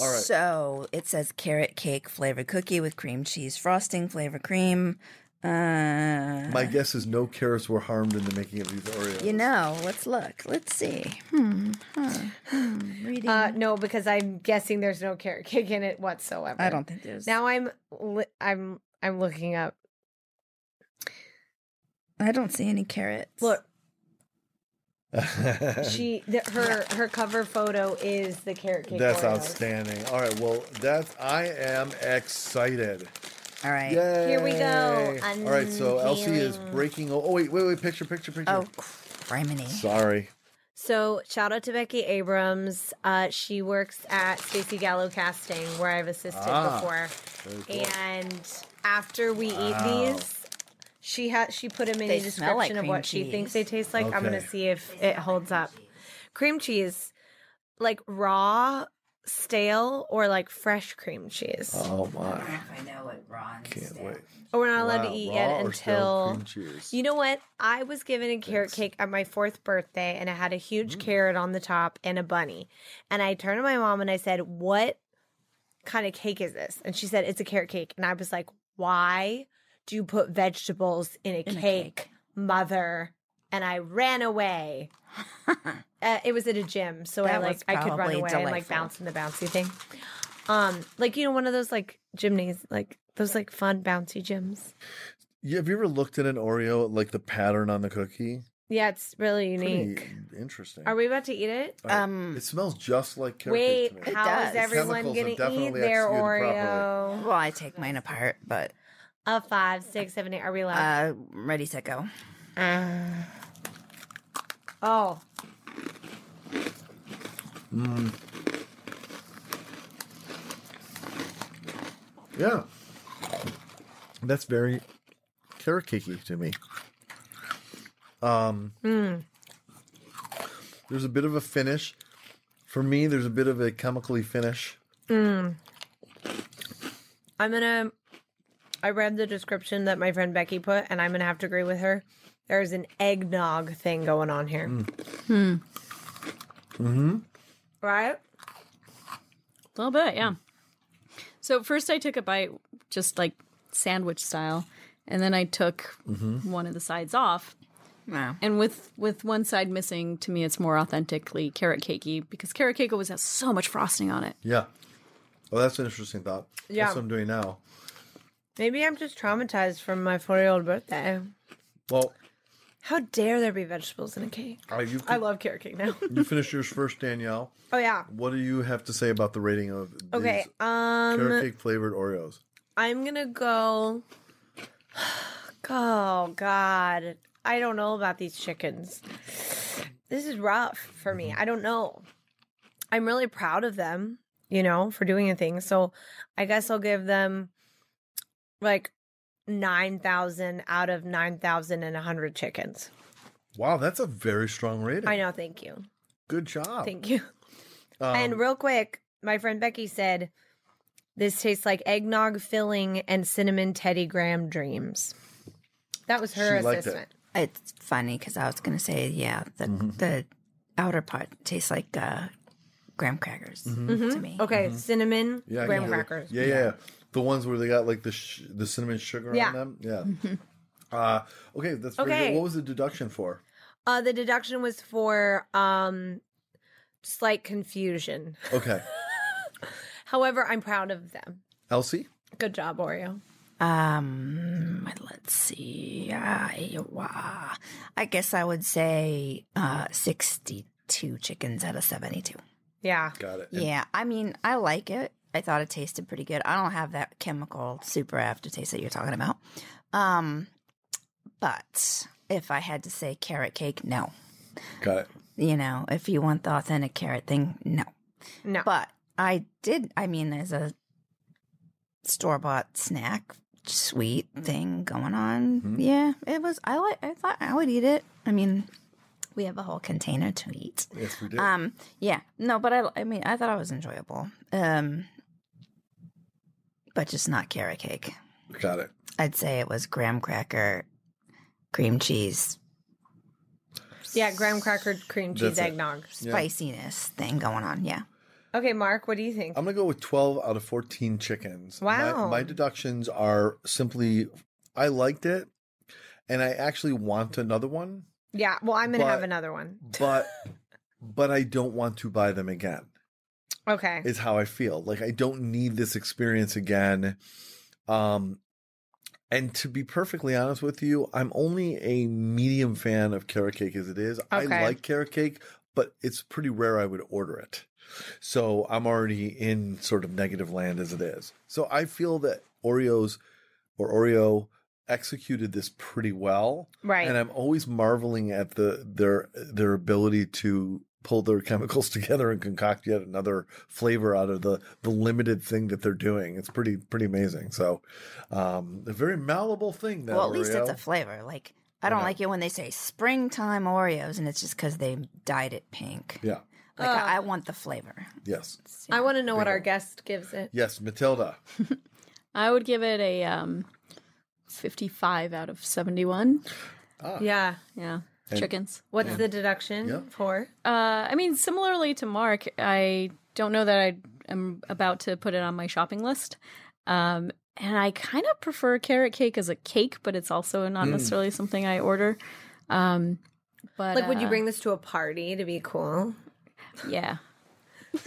All right. So it says carrot cake flavored cookie with cream cheese frosting, flavor cream. Uh, my guess is no carrots were harmed in the making of these Oreos. you know, let's look. Let's see. Hmm. huh, hmm. Reading. Uh, no, because I'm guessing there's no carrot cake in it whatsoever. I don't think there's. Now I'm li- I'm I'm looking up. I don't see any carrots. Look, she the, her her cover photo is the carrot cake. That's Oreos. outstanding. All right, well, that's I am excited. All right. Yay! Here we go. All right, so Elsie is breaking. Oh, wait, wait, wait! Picture, picture, picture. Oh, criminy. sorry. So shout out to Becky Abrams. Uh, she works at Stacy Gallo Casting, where I've assisted Ah, before. Cool. And after we eat these, she had she put a mini They smell like description of cream what she thinks they taste like. I'm gonna see if it holds up. Cream cheese, like raw, stale, or like fresh cream cheese. Oh my! I know what Ron Can't wait. Oh, we're not allowed Wow, to eat yet until. You know what? I was given a carrot cake at my fourth birthday, and it had a huge Mm. carrot on the top and a bunny. And I turned to my mom and I said, "What kind of cake is this?" And she said, "It's a carrot cake." And I was like, "Why do you put vegetables in a, In a cake, cake. mother?" And I ran away. uh, it was at a gym, so I like I could run probably away and like delightful. bounce in the bouncy thing. Um, like you know, one of those like gymnasiums, like those like fun bouncy gyms. You- Have you ever looked at an Oreo like the pattern on the cookie? Yeah, it's really Pretty unique. interesting. Are we about to eat it? All right. Um, it smells just like carrot Wait, cake to me. how does. is everyone gonna eat their executed Oreo? Well, I take mine apart, but A five, six, seven, eight. Are we allowed? uh, ready, set, go. Oh, mm. Yeah. That's very carrot cakey to me. Um hmm. There's a bit of a finish. For me, there's a bit of a chemically finish. Hmm. I'm gonna. I read the description that my friend Becky put, and I'm gonna have to agree with her. There's an eggnog thing going on here. Hmm. Hmm. Right? A little bit, yeah. So first I took a bite, just like sandwich style, and then I took one of the sides off. Wow. And with with one side missing, to me, it's more authentically carrot cakey because carrot cake always has so much frosting on it. Yeah. Well, that's an interesting thought. Yeah. That's what I'm doing now. Maybe I'm just traumatized from my four year old birthday. Well, How dare there be vegetables in a cake? You, I love carrot cake now. you finished yours first, Danielle. oh yeah. What do you have to say about the rating of these Okay. Um carrot cake flavored Oreos? I'm gonna go Oh God. I don't know about these chickens. This is rough for me. I don't know. I'm really proud of them, you know, for doing a thing. So I guess I'll give them like nine thousand out of nine thousand and a hundred chickens. Wow, that's a very strong rating. I know, thank you. Good job. Thank you. Um, and real quick, my friend Becky said this tastes like eggnog filling and cinnamon Teddy Graham dreams. That was her assessment. it. It's funny because I was gonna say, yeah, the the outer part tastes like uh, graham crackers to me. Okay, cinnamon yeah, graham crackers. Yeah, yeah, yeah. The ones where they got like the sh- the cinnamon sugar Yeah. on them. Yeah. uh, okay, that's very Okay. good. What was the deduction for? Uh, the deduction was for um, slight confusion. Okay, However, I'm proud of them. Elsie. Good job, Oreo. Um, let's see. I. I guess I would say uh, sixty-two chickens out of seventy-two. Yeah. Got it. And Yeah, I mean, I like it. I thought it tasted pretty good. I don't have that chemical super aftertaste that you're talking about. Um, but if I had to say carrot cake, no. Got it. You know, if you want the authentic carrot thing, no. No. But I did. I mean, there's a store bought snack sweet thing going on. Yeah, it was. I like. I thought I would eat it. I mean, we have a whole container to eat. Yes, we did. Um, yeah, no, but I, I mean, I thought it was enjoyable. Um, but just not carrot cake. Got it. I'd say it was graham cracker, cream cheese, yeah, graham cracker cream cheese That's it. eggnog. spiciness thing going on. Yeah. Okay, Marc, what do you think? I'm gonna go with 12 out of 14 chickens. Wow. My, my deductions are simply, I liked it, and I actually want another one, yeah, well, I'm going to have another one. but but I don't want to buy them again. Okay. is how I feel. Like I don't need this experience again. Um and to be perfectly honest with you, I'm only a medium fan of carrot cake as it is. I like carrot cake, but it's pretty rare I would order it. So I'm already in sort of negative land as it is. So I feel that Oreos or Oreo executed this pretty well. Right. And I'm always marveling at the their their ability to pull their chemicals together and concoct yet another flavor out of the the limited thing that they're doing. It's pretty pretty amazing. So, um, a very malleable thing. That well, at least it's a flavor. Like I don't know. like it when they say springtime Oreos, and it's just because they dyed it pink. yeah. Like I, I want the flavor. Yes. I want to know what our guest gives it. Yes. Matylda. I would give it a um, 55 out of 71. Yeah. Yeah. And- Chickens. What's the deduction Yeah. for? Uh, I mean, similarly to Marc, I don't know that I am about to put it on my shopping list. Um, and I kind of prefer carrot cake as a cake, but it's also not necessarily something I order. Um, but Like, would you uh, bring this to a party to be cool? Yeah,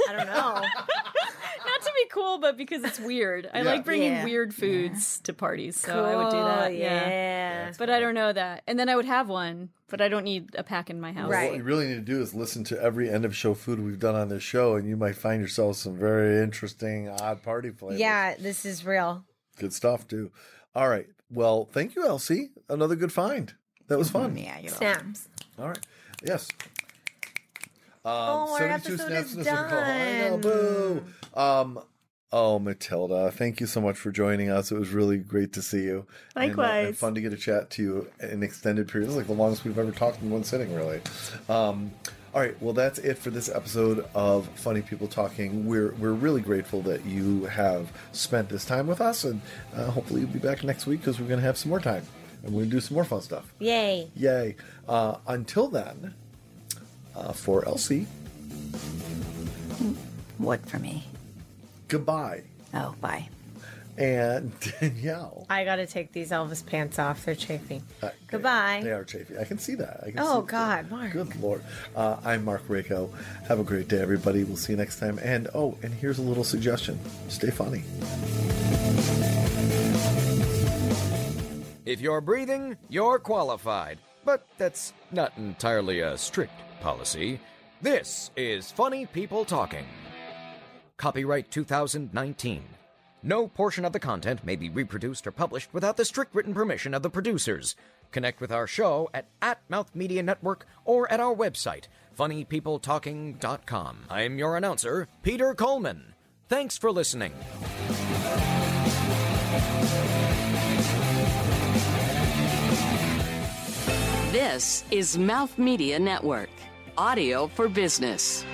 I don't know. not to be cool, but because it's weird. I Yeah. like bringing Yeah. weird foods to parties, so I would do that. Cool, Yeah. yeah. But I don't know that, and then I would have one, but I don't need a pack in my house. Right. What you really need to do is listen to every end of show food we've done on this show, and you might find yourself some very interesting odd party flavors. Yeah, this is real. Good stuff too. All right. Well, thank you, Elsie. Another good find. That was fun. Yeah, you're Snaps. All right. Yes. Um, Oh, our 72 episode snaps is a circle. I know, boo. Um, oh, Matylda, thank you so much for joining us. It was really great to see you. And, uh, And, Likewise. fun to get a chat to you in an extended period. This is like the longest we've ever talked in one sitting, really. Um, all right, well, that's it for this episode of Funny People Talking. We're we're really grateful that you have spent this time with us, and uh, hopefully you'll be back next week because we're going to have some more time and we're going to do some more fun stuff. Yay. Yay. Uh, until then, uh, for Elsie, What for me? goodbye. Oh, bye. And Danielle. I got to take these Elvis pants off. They're chafing. uh, Goodbye. They are chafing. I can see that. I can Oh, see God, Marc. Good Lord. Uh, I'm Marc Raco. Have a great day, everybody. We'll see you next time. And oh, and here's a little suggestion stay funny. If you're breathing, you're qualified. but that's not entirely a strict policy. This is Funny People Talking. Copyright 2019. No portion of the content may be reproduced or published without the strict written permission of the producers. Connect with our show at, at Mouth Media Network or at our website, funnypeopletalking.com. I'm your announcer, Peter Coleman. Thanks for listening. This is Mouth Media Network, audio for business.